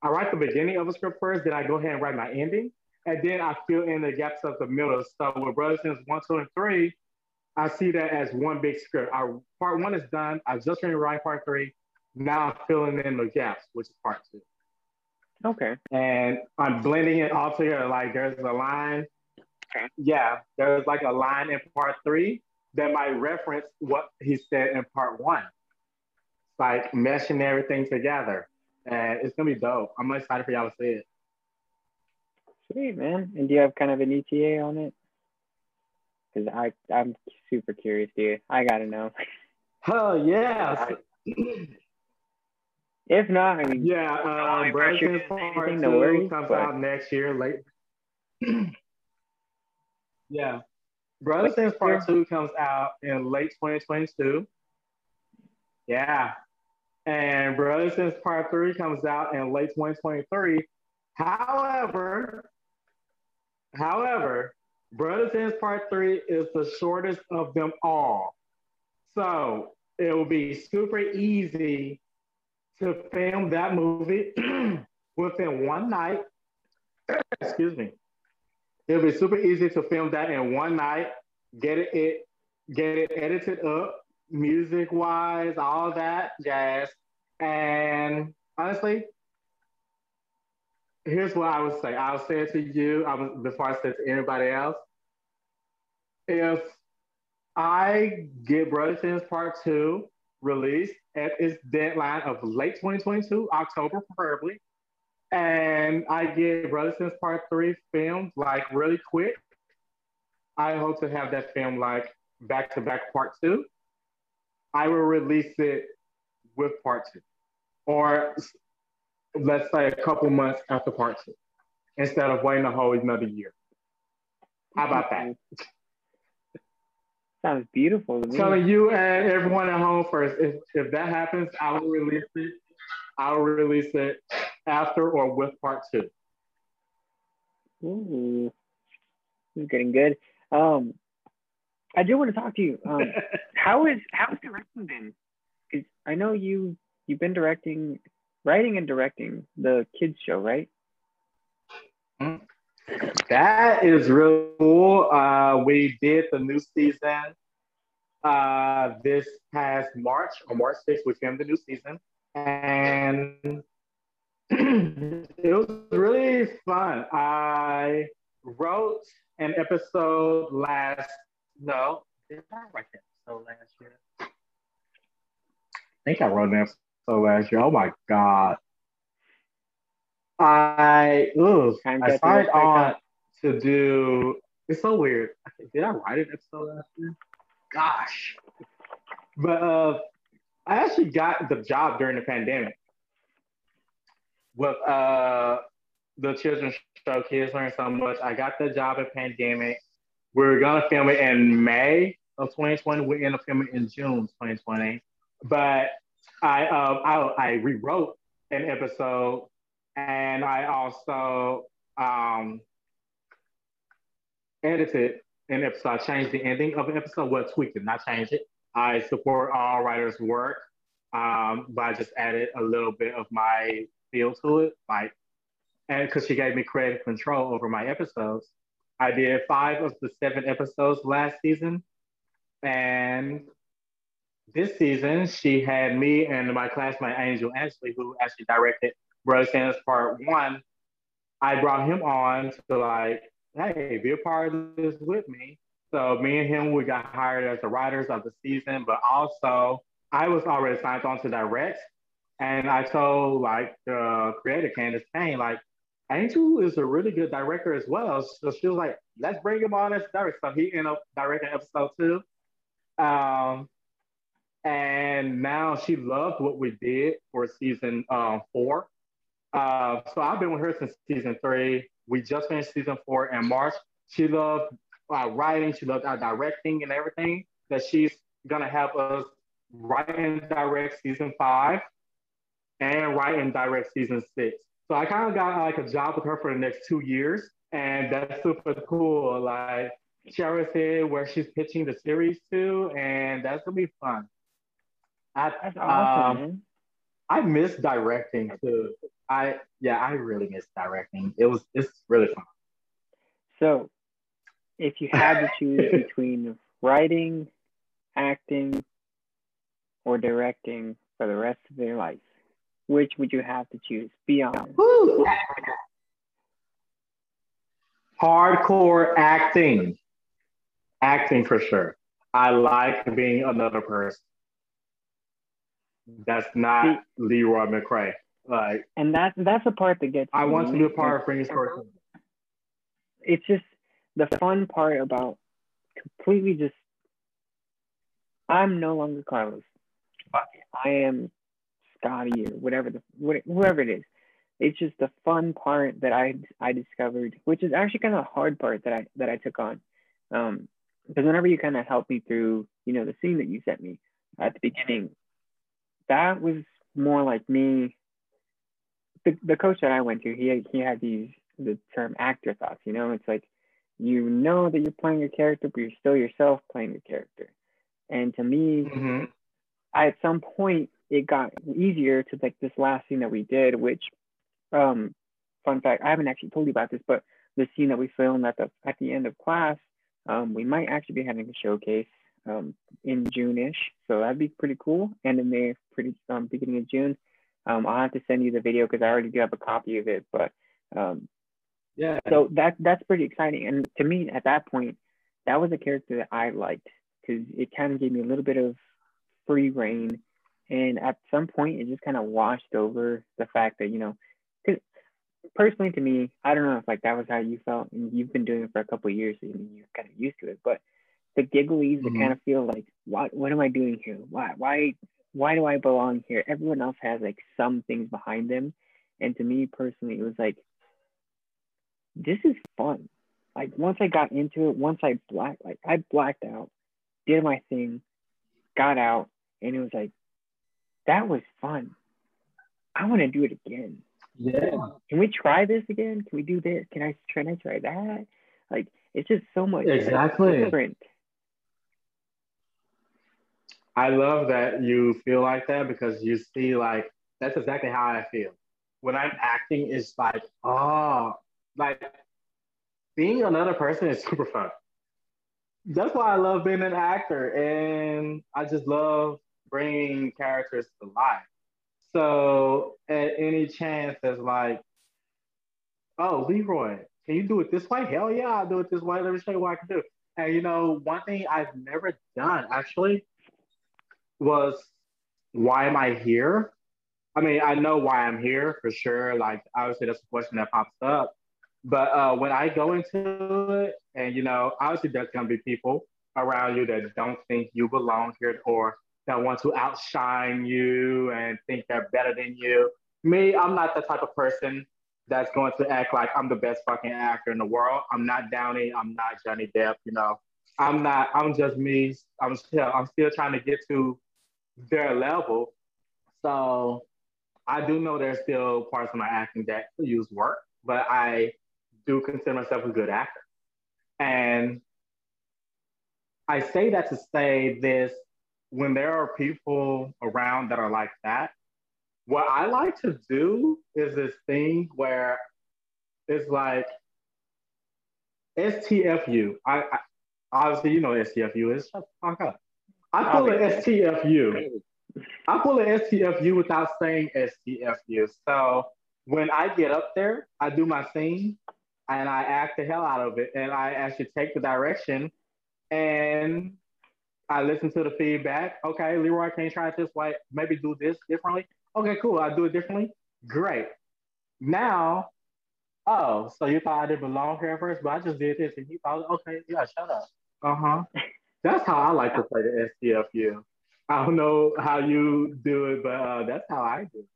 I write the beginning of a script first, then I go ahead and write my ending, and then I fill in the gaps of the middle. So with Brothers Sins one, two, and three, I see that as one big script. Our part one is done. I just finished writing part three. Now I'm filling in the gaps, which is part two. Okay. And I'm blending it all together. Like there's a line. Okay. Yeah, there's like a line in part three that might reference what he said in part one. like meshing everything together. And it's gonna be dope. I'm excited for y'all to see it. Sweet man. And do you have kind of an ETA on it? Because I I'm super curious, dude. I gotta know. Hell yeah. If not, I mean, yeah, uh, Brothers Part Two worries, comes but... out next year, late. yeah, Brothers Part Two comes out in late 2022. Yeah, and Brothers Part Three comes out in late 2023. However, however, Brother Sins Part Three is the shortest of them all, so it will be super easy to film that movie within one night. Excuse me. It'll be super easy to film that in one night, get it, it get it edited up, music wise, all that jazz. And honestly, here's what I would say. I'll say it to you was, before I say it to anybody else. If I get Brother Sins Part 2 released at its deadline of late 2022, October preferably. And I get Brother Sins Part 3 filmed like really quick. I hope to have that film like back to back part two. I will release it with part two, or let's say a couple months after part two, instead of waiting a whole another year. How about that? Sounds beautiful to me. Telling you and everyone at home first. If, if that happens, I will release it. I will release it after or with part two. Ooh, this is getting good. Um, I do want to talk to you. Um, how is how's directing been? Because I know you you've been directing, writing and directing the kids show, right? Mm-hmm. That is really cool. Uh, we did the new season uh, this past March, on March 6th, we filmed the new season. And it was really fun. I wrote an episode last, no, did I write that episode last year? I think I wrote an episode last year. Oh my God. I ooh, I signed on to do. It's so weird. Did I write an episode last year? Gosh, but uh, I actually got the job during the pandemic with uh the children's show Kids Learn So Much. I got the job in pandemic. We are gonna film it in May of 2020. We end up filming in June 2020. But I uh, I, I rewrote an episode and I also um, edited an episode. I changed the ending of an episode, well, tweaked it, not changed it. I support all writers' work, um, but I just added a little bit of my feel to it, like, and because she gave me creative control over my episodes. I did five of the seven episodes last season, and this season she had me and my classmate Angel Ashley, who actually directed Brother Sins Part One, I brought him on to like, hey, be a part of this with me. So me and him, we got hired as the writers of the season, but also I was already signed on to direct. And I told like the creator Candace Kane, like, Angel is a really good director as well. So she was like, let's bring him on as director. So he ended up directing episode two. Um, and now she loved what we did for season um, four. Uh, so I've been with her since season three. We just finished season four in March. She loved uh, writing. She loved our directing and everything. That she's gonna have us write and direct season five, and write and direct season six. So I kind of got like a job with her for the next two years, and that's super cool. Like she Shara said, where she's pitching the series to, and that's gonna be fun. I, that's awesome. Um, I miss directing too. I yeah, I really miss directing. It was it's really fun. So, if you had to choose between writing, acting, or directing for the rest of your life, which would you have to choose? Be honest. Woo! Hardcore acting. Acting for sure. I like being another person. That's not See, LeRoy McCray. Like, and that's that's the part that gets. I want to be a part of Phoenix person. It's just the fun part about completely just. I'm no longer Carlos. I am Scotty or whatever the whoever it is. It's just the fun part that I I discovered, which is actually kind of a hard part that I that I took on, um, because whenever you kind of helped me through, you know, the scene that you sent me at the beginning, that was more like me. The, the coach that I went to, he had, he had these the term actor thoughts. You know, it's like you know that you're playing your character, but you're still yourself playing your character. And to me, mm-hmm. at some point, it got easier to like this last scene that we did, which, um, fun fact, I haven't actually told you about this, but the scene that we filmed at the at the end of class, um, we might actually be having a showcase um, in June-ish. So that'd be pretty cool. And in May, pretty um, beginning of June. Um, I'll have to send you the video because I already do have a copy of it. But um, yeah, so that that's pretty exciting. And to me, at that point, that was a character that I liked because it kind of gave me a little bit of free reign. And at some point, it just kind of washed over the fact that you know, because personally to me, I don't know if like that was how you felt, and you've been doing it for a couple years, so you're kind of used to it. But the gigglies mm-hmm. kind of feel like what what am I doing here? Why why why do I belong here? Everyone else has like some things behind them. And to me personally, it was like this is fun. Like once I got into it, once I blacked like I blacked out, did my thing, got out, and it was like that was fun. I want to do it again. Yeah. Can we try this again? Can we do this? Can I try? Can I try that? Like it's just so much exactly different. I love that you feel like that because you see like that's exactly how I feel. When I'm acting, it's like, oh, like being another person is super fun. That's why I love being an actor, and I just love bringing characters to life. So at any chance, there's like, oh, LeRoy, can you do it this way? Hell yeah, I'll do it this way. Let me show you what I can do. And you know, one thing I've never done actually was why am I here? I mean, I know why I'm here for sure. Like, obviously, that's a question that pops up. But uh, when I go into it, and you know, obviously, there's gonna be people around you that don't think you belong here or that want to outshine you and think they're better than you. Me, I'm not the type of person that's going to act like I'm the best fucking actor in the world. I'm not Downey. I'm not Johnny Depp. You know, I'm not. I'm just me. I'm still. I'm still trying to get to their level. So I do know there's still parts of my acting that use work, but I do consider myself a good actor. And I say that to say this when there are people around that are like that, what I like to do is this thing where it's like STFU. I, I obviously you know STFU is. Shut the fuck up. I pull an STFU. I pull an STFU without saying STFU. So when I get up there, I do my scene and I act the hell out of it. And I actually take the direction and I listen to the feedback. Okay, LeRoy, can you try it this way? Maybe do this differently. Okay, cool. I do it differently. Great. Now, oh, so you thought I didn't belong here first, but I just did this, and you thought, okay, yeah, shut up. Uh huh. That's how I like to play the STFU. I don't know how you do it, but uh, that's how I do. It.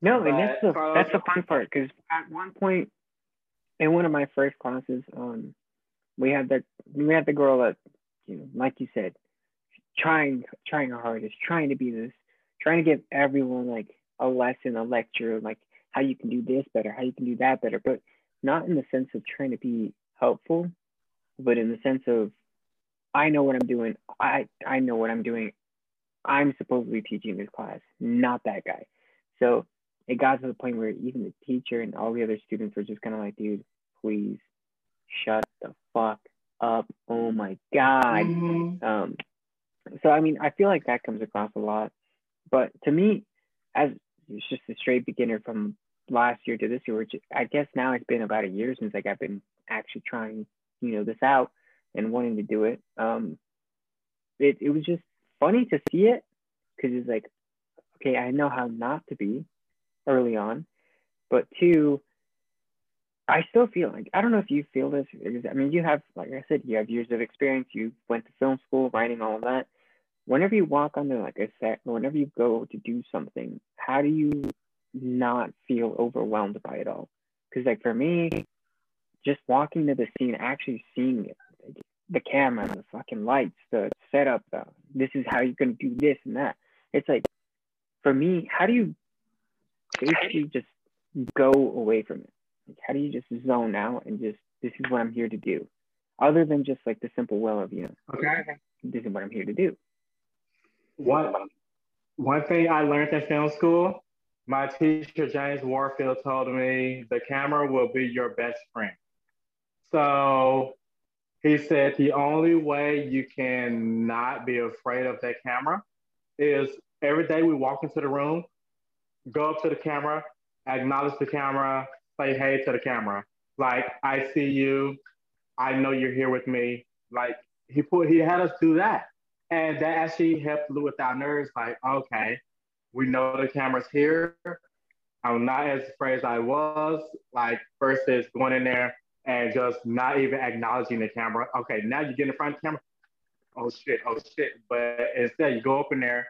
No, but and that's the that's the fun part because at one point in one of my first classes, um, we had the we had the girl that you know, like you said, trying trying her hardest, trying to be this, trying to give everyone like a lesson, a lecture, like how you can do this better, how you can do that better, but not in the sense of trying to be helpful, but in the sense of I know what I'm doing. I I know what I'm doing. I'm supposedly teaching this class, not that guy. So it got to the point where even the teacher and all the other students were just kind of like, dude, please shut the fuck up. Oh my God. Mm-hmm. Um, so, I mean, I feel like that comes across a lot. But to me, as it's just a straight beginner from last year to this year, which I guess now it's been about a year since like I've been actually trying, you know, this out and wanting to do it. Um, it, it was just funny to see it because it's like okay, I know how not to be early on, but two, I still feel like I don't know if you feel this. I mean, you have, like I said, you have years of experience. You went to film school, writing all of that. Whenever you walk onto like a set, whenever you go to do something, how do you not feel overwhelmed by it all? Because like for me, just walking to the scene, actually seeing it, the camera, the fucking lights, the setup, the this is how you're gonna do this and that. It's like for me, how do you basically just go away from it? Like, how do you just zone out and just this is what I'm here to do, other than just like the simple will of you know, Okay. this is what I'm here to do. One one thing I learned in film school, my teacher James Warfield told me the camera will be your best friend. So he said the only way you can not be afraid of that camera is every day we walk into the room, go up to the camera, acknowledge the camera, say hey to the camera. Like, I see you. I know you're here with me. Like he put he had us do that. And that actually helped with our nerves, like, okay, we know the camera's here. I'm not as afraid as I was, like versus going in there and just not even acknowledging the camera. Okay, now you get in front of the camera. Oh shit, oh shit. But instead you go up in there.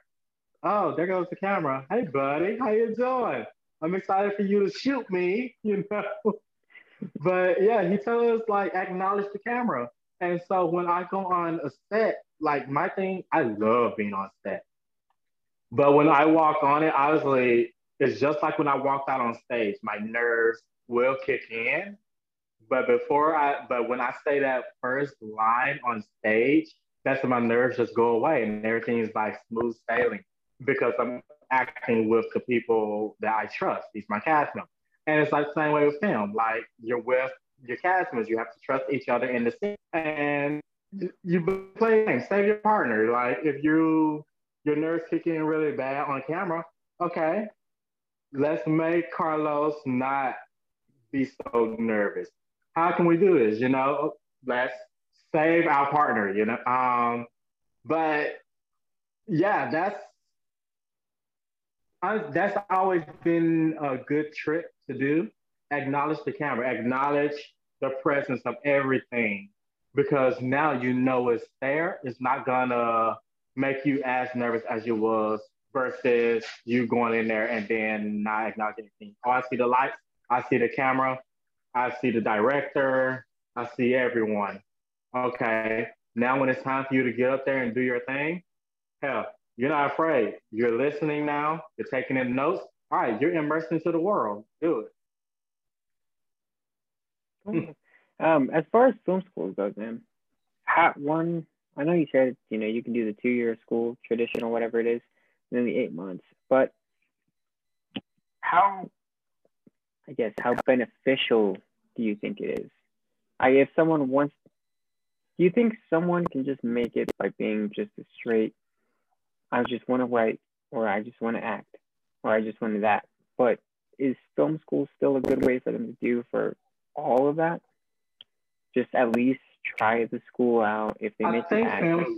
Oh, there goes the camera. Hey buddy, how you doing? I'm excited for you to shoot me, you know. but yeah, he told us like acknowledge the camera. And so when I go on a set, like my thing, I love being on set. But when I walk on it, honestly, it's just like when I walked out on stage, my nerves will kick in. But before I, but when I say that first line on stage, that's when my nerves just go away and everything is like smooth sailing because I'm acting with the people that I trust. These my cast members. And it's like the same way with film. Like you're with your cast members, you have to trust each other in the scene. And you play save your partner. Like if you your nerves kick in really bad on camera, okay, let's make Carlos not be so nervous. How can we do this? You know, let's save our partner, you know. Um, but yeah, that's I, that's always been a good trick to do. Acknowledge the camera, acknowledge the presence of everything, because now you know it's there. It's not gonna make you as nervous as you was versus you going in there and then not acknowledging anything. Oh, I see the lights, I see the camera, I see the director, I see everyone. Okay, now when it's time for you to get up there and do your thing, hell, you're not afraid. You're listening now. You're taking in notes. All right, you're immersed into the world. Do it. um, as far as film school goes, man, how, one, I know you said you know you can do the two-year school traditional, whatever it is, and then the eight months. But how, I guess, how beneficial do you think it is? I if someone wants, do you think someone can just make it by being just a straight I just want to write, or I just want to act, or I just want to that. But is film school still a good way for them to do for all of that? Just at least try the school out if they make it act. Film,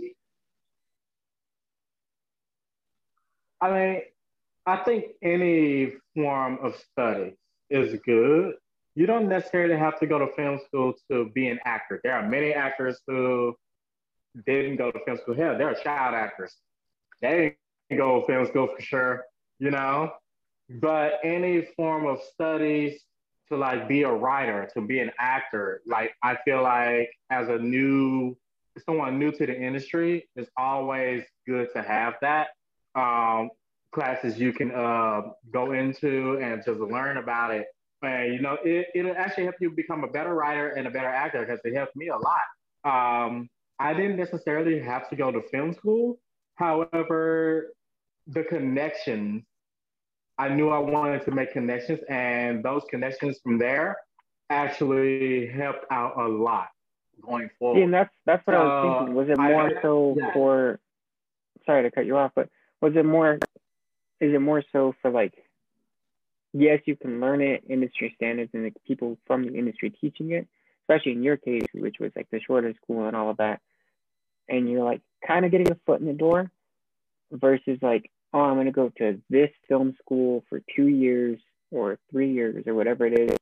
I mean, I think any form of study is good. You don't necessarily have to go to film school to be an actor. There are many actors who didn't go to film school. Hell, there are child actors they ain't go to film school for sure, you know. But any form of studies to like be a writer, to be an actor, like I feel like as a new someone new to the industry, it's always good to have that. Um, classes you can uh, go into and just learn about it. And you know, it, it'll actually help you become a better writer and a better actor because it helped me a lot. Um, I didn't necessarily have to go to film school, However, the connections, I knew I wanted to make connections, and those connections from there actually helped out a lot going forward. Yeah, and that's that's what uh, I was thinking. Was it more I, so yeah. for? Sorry to cut you off, but was it more? Is it more so for like? Yes, you can learn it, industry standards, and the people from the industry teaching it. Especially in your case, which was like the shorter school and all of that, and you're like kind of getting a foot in the door versus like oh, I'm going to go to this film school for two years or three years or whatever it is.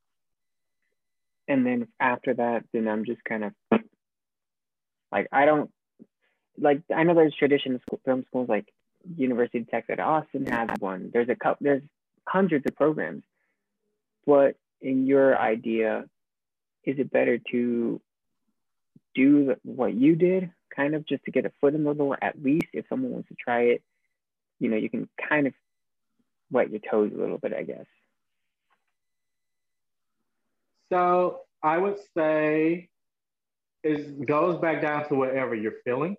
And then after that, then I'm just kind of like, I don't like, I know there's traditional school, film schools like University of Texas at Austin has one. There's a couple, there's hundreds of programs. But in your idea, is it better to do what you did, kind of just to get a foot in the door, at least if someone wants to try it, you know, you can kind of wet your toes a little bit, I guess. So I would say it goes back down to whatever you're feeling.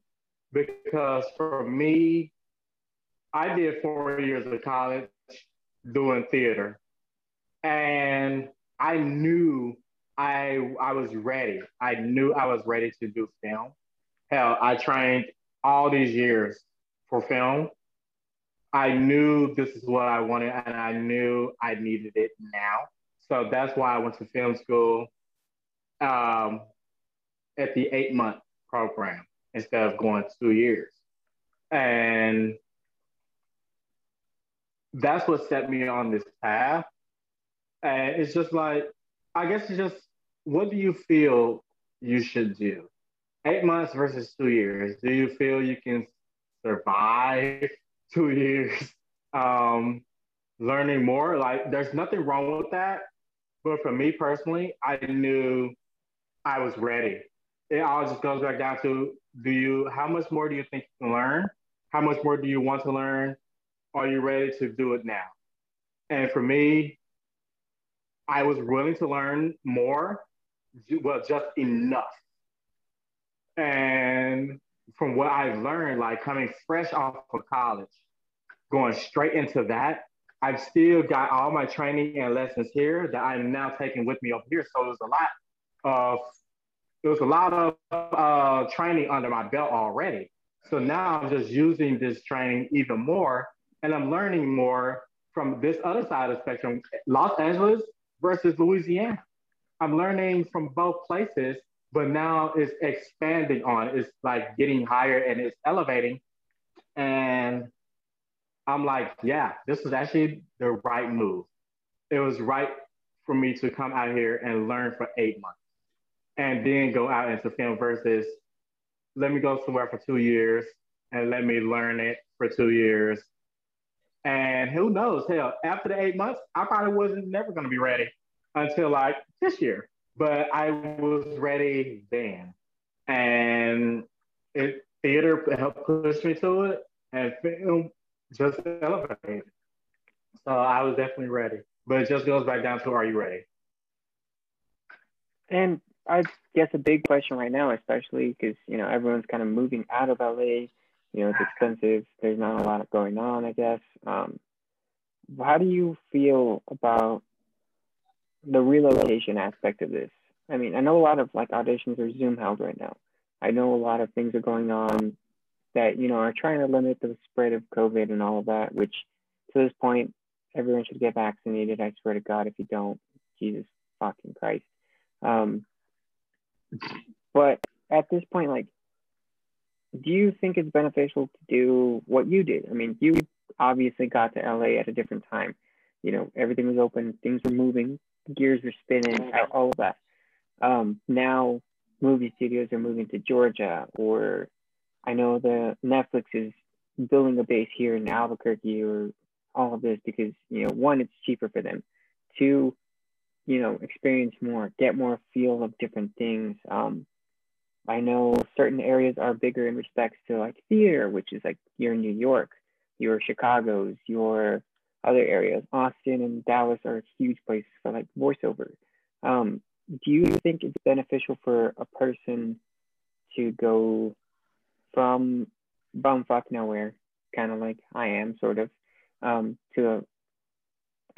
Because for me, I did four years of college doing theater. And I knew I I was ready. I knew I was ready to do film. Hell, I trained all these years for film. I knew this is what I wanted and I knew I needed it now. So that's why I went to film school um, at the eight month program instead of going two years. And that's what set me on this path. And it's just like, I guess it's just what do you feel you should do? Eight months versus two years. Do you feel you can survive two years um, learning more? Like, there's nothing wrong with that. But for me personally, I knew I was ready. It all just goes back down to do you, how much more do you think you can learn? How much more do you want to learn? Are you ready to do it now? And for me, I was willing to learn more well, just enough. And from what I learned, like coming fresh off of college, going straight into that, I've still got all my training and lessons here that I'm now taking with me over here. So there's a lot of there's a lot of uh, training under my belt already. So now I'm just using this training even more, and I'm learning more from this other side of the spectrum, Los Angeles versus Louisiana. I'm learning from both places, but now it's expanding on. It's like getting higher and it's elevating. And I'm like, yeah, this was actually the right move. It was right for me to come out here and learn for eight months and then go out into film versus let me go somewhere for two years and let me learn it for two years. And who knows, hell, after the eight months, I probably wasn't never gonna be ready until like this year. But I was ready then. And it theater helped push me to it and film just elevated. So I was definitely ready. But it just goes back down to are you ready? And I guess a big question right now, especially because you know everyone's kind of moving out of LA. You know, it's expensive. There's not a lot going on. I guess. Um, how do you feel about the relocation aspect of this. I mean, I know a lot of like auditions are Zoom held right now. I know a lot of things are going on that, you know, are trying to limit the spread of COVID and all of that, which to this point, everyone should get vaccinated. I swear to God, if you don't, Jesus fucking Christ. Um, but at this point, like, do you think it's beneficial to do what you did? I mean, you obviously got to LA at a different time. You know, everything was open, things were moving, gears were spinning, all of that. Um, now movie studios are moving to Georgia, or I know the Netflix is building a base here in Albuquerque, or all of this because you know one, it's cheaper for them. Two, you know, experience more, get more feel of different things. Um, I know certain areas are bigger in respects to like theater, which is like you're in New York, your Chicago's, your other areas. Austin and Dallas are huge places for like voiceover. Um, do you think it's beneficial for a person to go from bumfuck nowhere, kind of like I am, sort of, um, to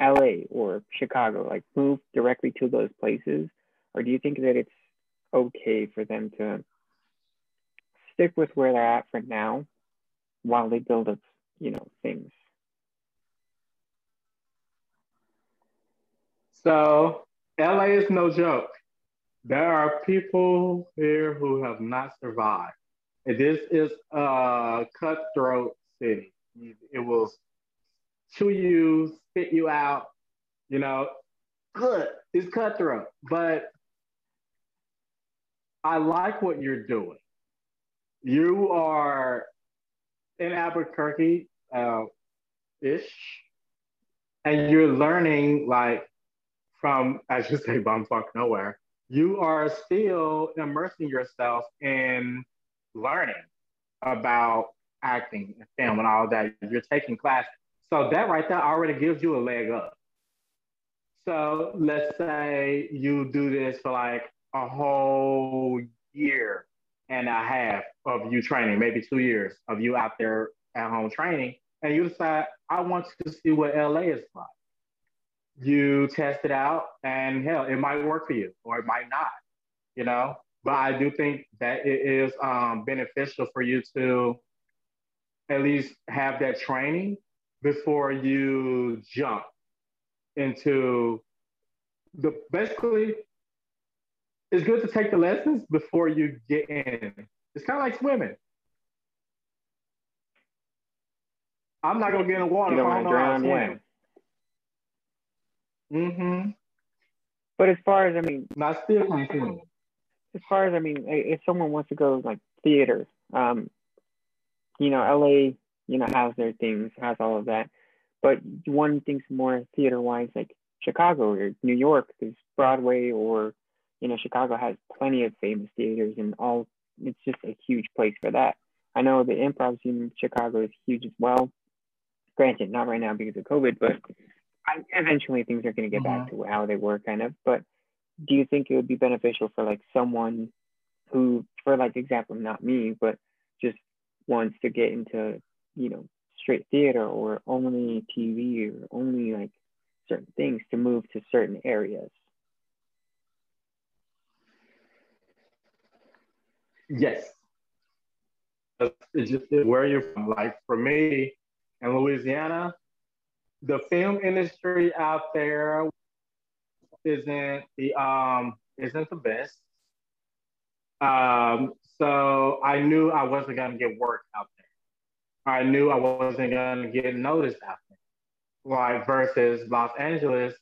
LA or Chicago, like move directly to those places? Or do you think that it's okay for them to stick with where they're at for now while they build up, you know, things? So LA is no joke. There are people here who have not survived. And This is a cutthroat city. It will chew you, spit you out. You know, good. It's cutthroat, but I like what you're doing. You are in Albuquerque uh, ish, and you're learning like from, as you say, bumfuck nowhere. You are still immersing yourself in learning about acting and film and all that. You're taking class. So that right there already gives you a leg up. So let's say you do this for like a whole year and a half of you training, maybe two years of you out there at home training, and you decide, I want to see what LA is like. You test it out, and hell, it might work for you or it might not, you know? But I do think that it is um, beneficial for you to at least have that training before you jump into the basically it's good to take the lessons before you get in. It's kind of like swimming. I'm not gonna get in the water. You don't want to drown, yeah. Mm-hmm. But as far as I mean, not still. As far as I mean, if someone wants to go like theater, um, you know, LA, you know, has their things, has all of that. But one thinks more theater wise, like Chicago or New York, there's Broadway or you know, Chicago has plenty of famous theaters and all, it's just a huge place for that. I know the improv scene in Chicago is huge as well. Granted, not right now because of COVID, but I, eventually things are going to get mm-hmm. back to how they were kind of. But do you think it would be beneficial for like someone who, for like example, not me, but just wants to get into, you know, straight theater or only TV or only like certain things to move to certain areas? Yes. It's just where you're from. Like for me in Louisiana, the film industry out there isn't the um isn't the best. Um, so I knew I wasn't gonna get work out there. I knew I wasn't gonna get noticed out there. Like versus Los Angeles,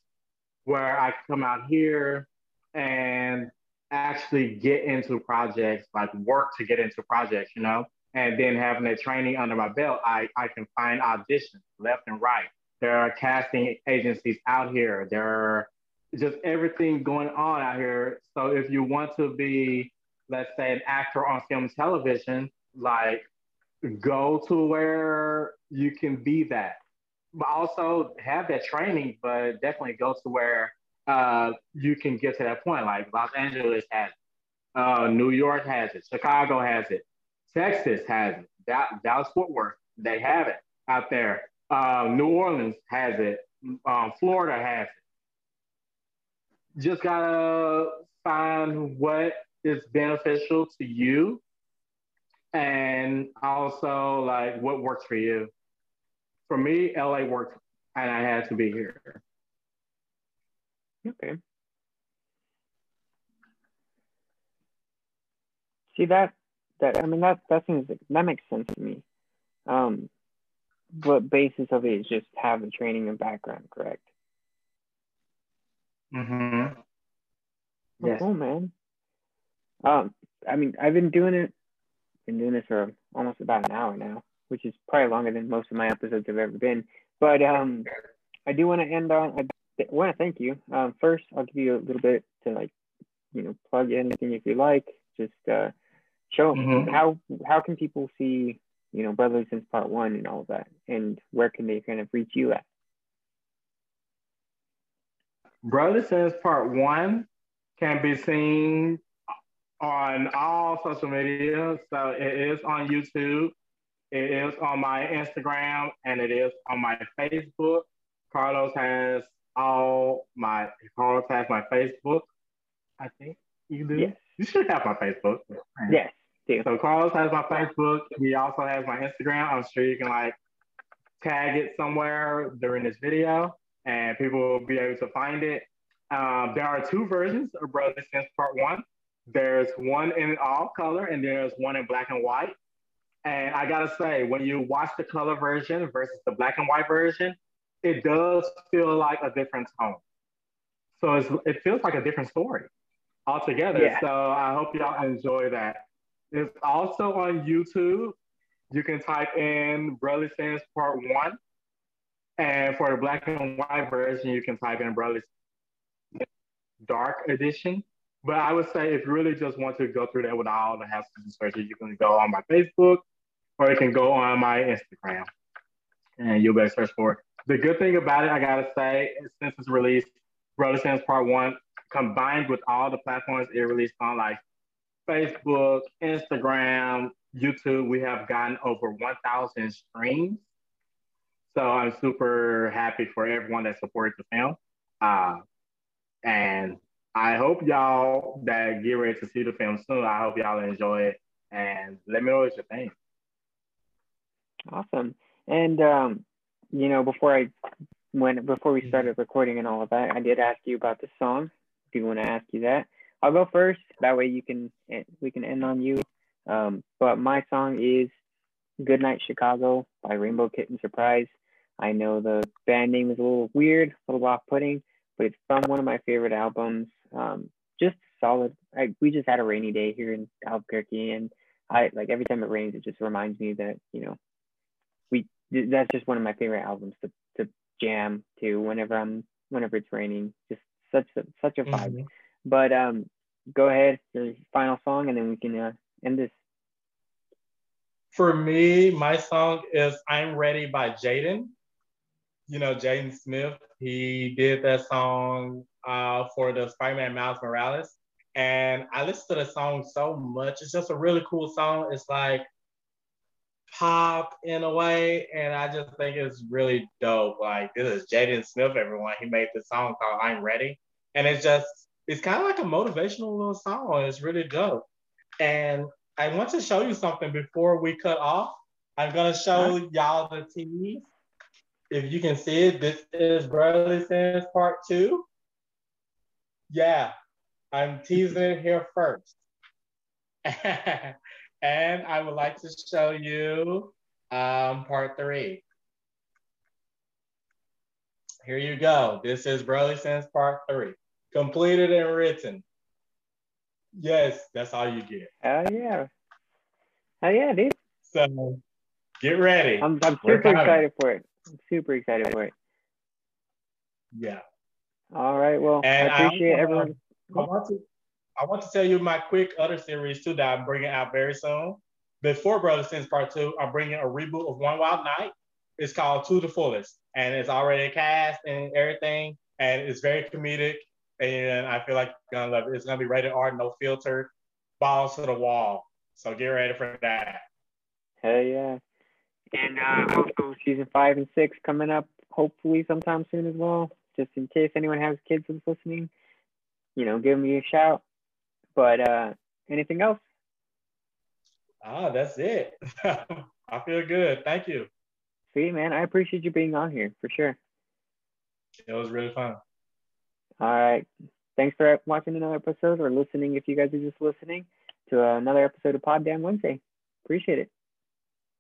where I come out here and actually get into projects, like work to get into projects, you know, and then having that training under my belt, I, I can find auditions left and right. There are casting agencies out here. There are just everything going on out here. So if you want to be, let's say, an actor on film and television, like go to where you can be that. But also have that training, but definitely go to where uh, you can get to that point. Like Los Angeles has it, uh, New York has it, Chicago has it, Texas has it, Dallas Fort Worth they have it out there. Uh, New Orleans has it, um, Florida has it. Just gotta find what is beneficial to you, and also like what works for you. For me, LA worked, and I had to be here. Okay. See that that I mean that that seems that makes sense to me. Um, but basis of it is just have the training and background, correct? Mm-hmm. Oh, yes. Cool, man. Um, I mean, I've been doing it, been doing this for almost about an hour now, which is probably longer than most of my episodes have ever been. But um, I do want to end on. I To thank you. Um, first, I'll give you a little bit to like, you know, plug anything if you like. Just uh, show mm-hmm. how how can people see, you know, Brotherly Sins Part One and all of that, and where can they kind of reach you at? Brotherly Sins Part One can be seen on all social media. So it is on YouTube, it is on my Instagram, and it is on my Facebook. Carlos has all my contact, my Facebook. I think you do. Yes. You should have my Facebook. Yes. So Carlos has my Facebook. He also has my Instagram. I'm sure you can like tag it somewhere during this video, and people will be able to find it. Um, there are two versions of Brother Sins Part One. There's one in all color, and there's one in black and white. And I gotta say, when you watch the color version versus the black and white version, it does feel like a different tone. So it's, it feels like a different story altogether. Yeah. So I hope y'all enjoy that. It's also on YouTube. You can type in Brotherly Sins Part One, and for the black and white version, you can type in Brotherly Dark Edition. But I would say if you really just want to go through that with all the hassles and searches, you can go on my Facebook or you can go on my Instagram and you'll be able to search for it. The good thing about it, I gotta say, since it's released, Brotherly Sins Part One, combined with all the platforms it released on, like Facebook, Instagram, YouTube, we have gotten over 1,000 streams. So I'm super happy for everyone that supported the film. Uh, and I hope y'all that get ready to see the film soon. I hope y'all enjoy it and let me know what you think. Awesome. And um, you know, before I when before we started recording and all of that, I did ask you about the song. Do you want to ask you that? I'll go first. That way you can we can end on you. Um, but my song is "Good Night Chicago" by Rainbow Kitten Surprise. I know the band name is a little weird, a little off-putting, but it's from one of my favorite albums. Um, just solid. I, we just had a rainy day here in Albuquerque, and I like every time it rains, it just reminds me that you know we that's just one of my favorite albums to, to jam to whenever I'm whenever it's raining. Just such a such a vibe. Mm-hmm. But um, go ahead, your final song, and then we can uh, end this. For me, my song is "I'm Ready" by Jaden. You know, Jaden Smith. He did that song uh, for the Spider-Man Miles Morales, and I listened to the song so much. It's just a really cool song. It's like pop in a way, and I just think it's really dope. Like this is Jaden Smith, everyone. He made this song called "I'm Ready," and it's just it's kind of like a motivational little song. It's really dope. And I want to show you something before we cut off. I'm gonna show y'all the tease. If you can see it, this is Brotherly Sins Part Two. Yeah, I'm teasing it here first. And I would like to show you um, part three. Here you go. This is Sins part three. Completed and written. Yes, that's all you get. Hell yeah. Oh yeah, dude. So get ready. I'm, I'm super excited for it. I'm super excited for it. Yeah. All right. Well, and I appreciate I, everyone. I want to I want to tell you my quick other series too that I'm bringing out very soon. Before Brotherly Sins Part Two, I'm bringing a reboot of One Wild Night. It's called To the Fullest, and it's already cast and everything, and it's very comedic. And I feel like you're gonna love it. It's gonna be rated R, no filter, balls to the wall. So get ready for that. Hell yeah! And uh, also season five and six coming up, hopefully sometime soon as well. Just in case anyone has kids that's listening, you know, give me a shout. But uh, anything else? Ah, that's it. I feel good. Thank you. See, man, I appreciate you being on here for sure. It was really fun. All right. Thanks for watching another episode or listening if you guys are just listening to another episode of Pod Damn Wednesday. Appreciate it.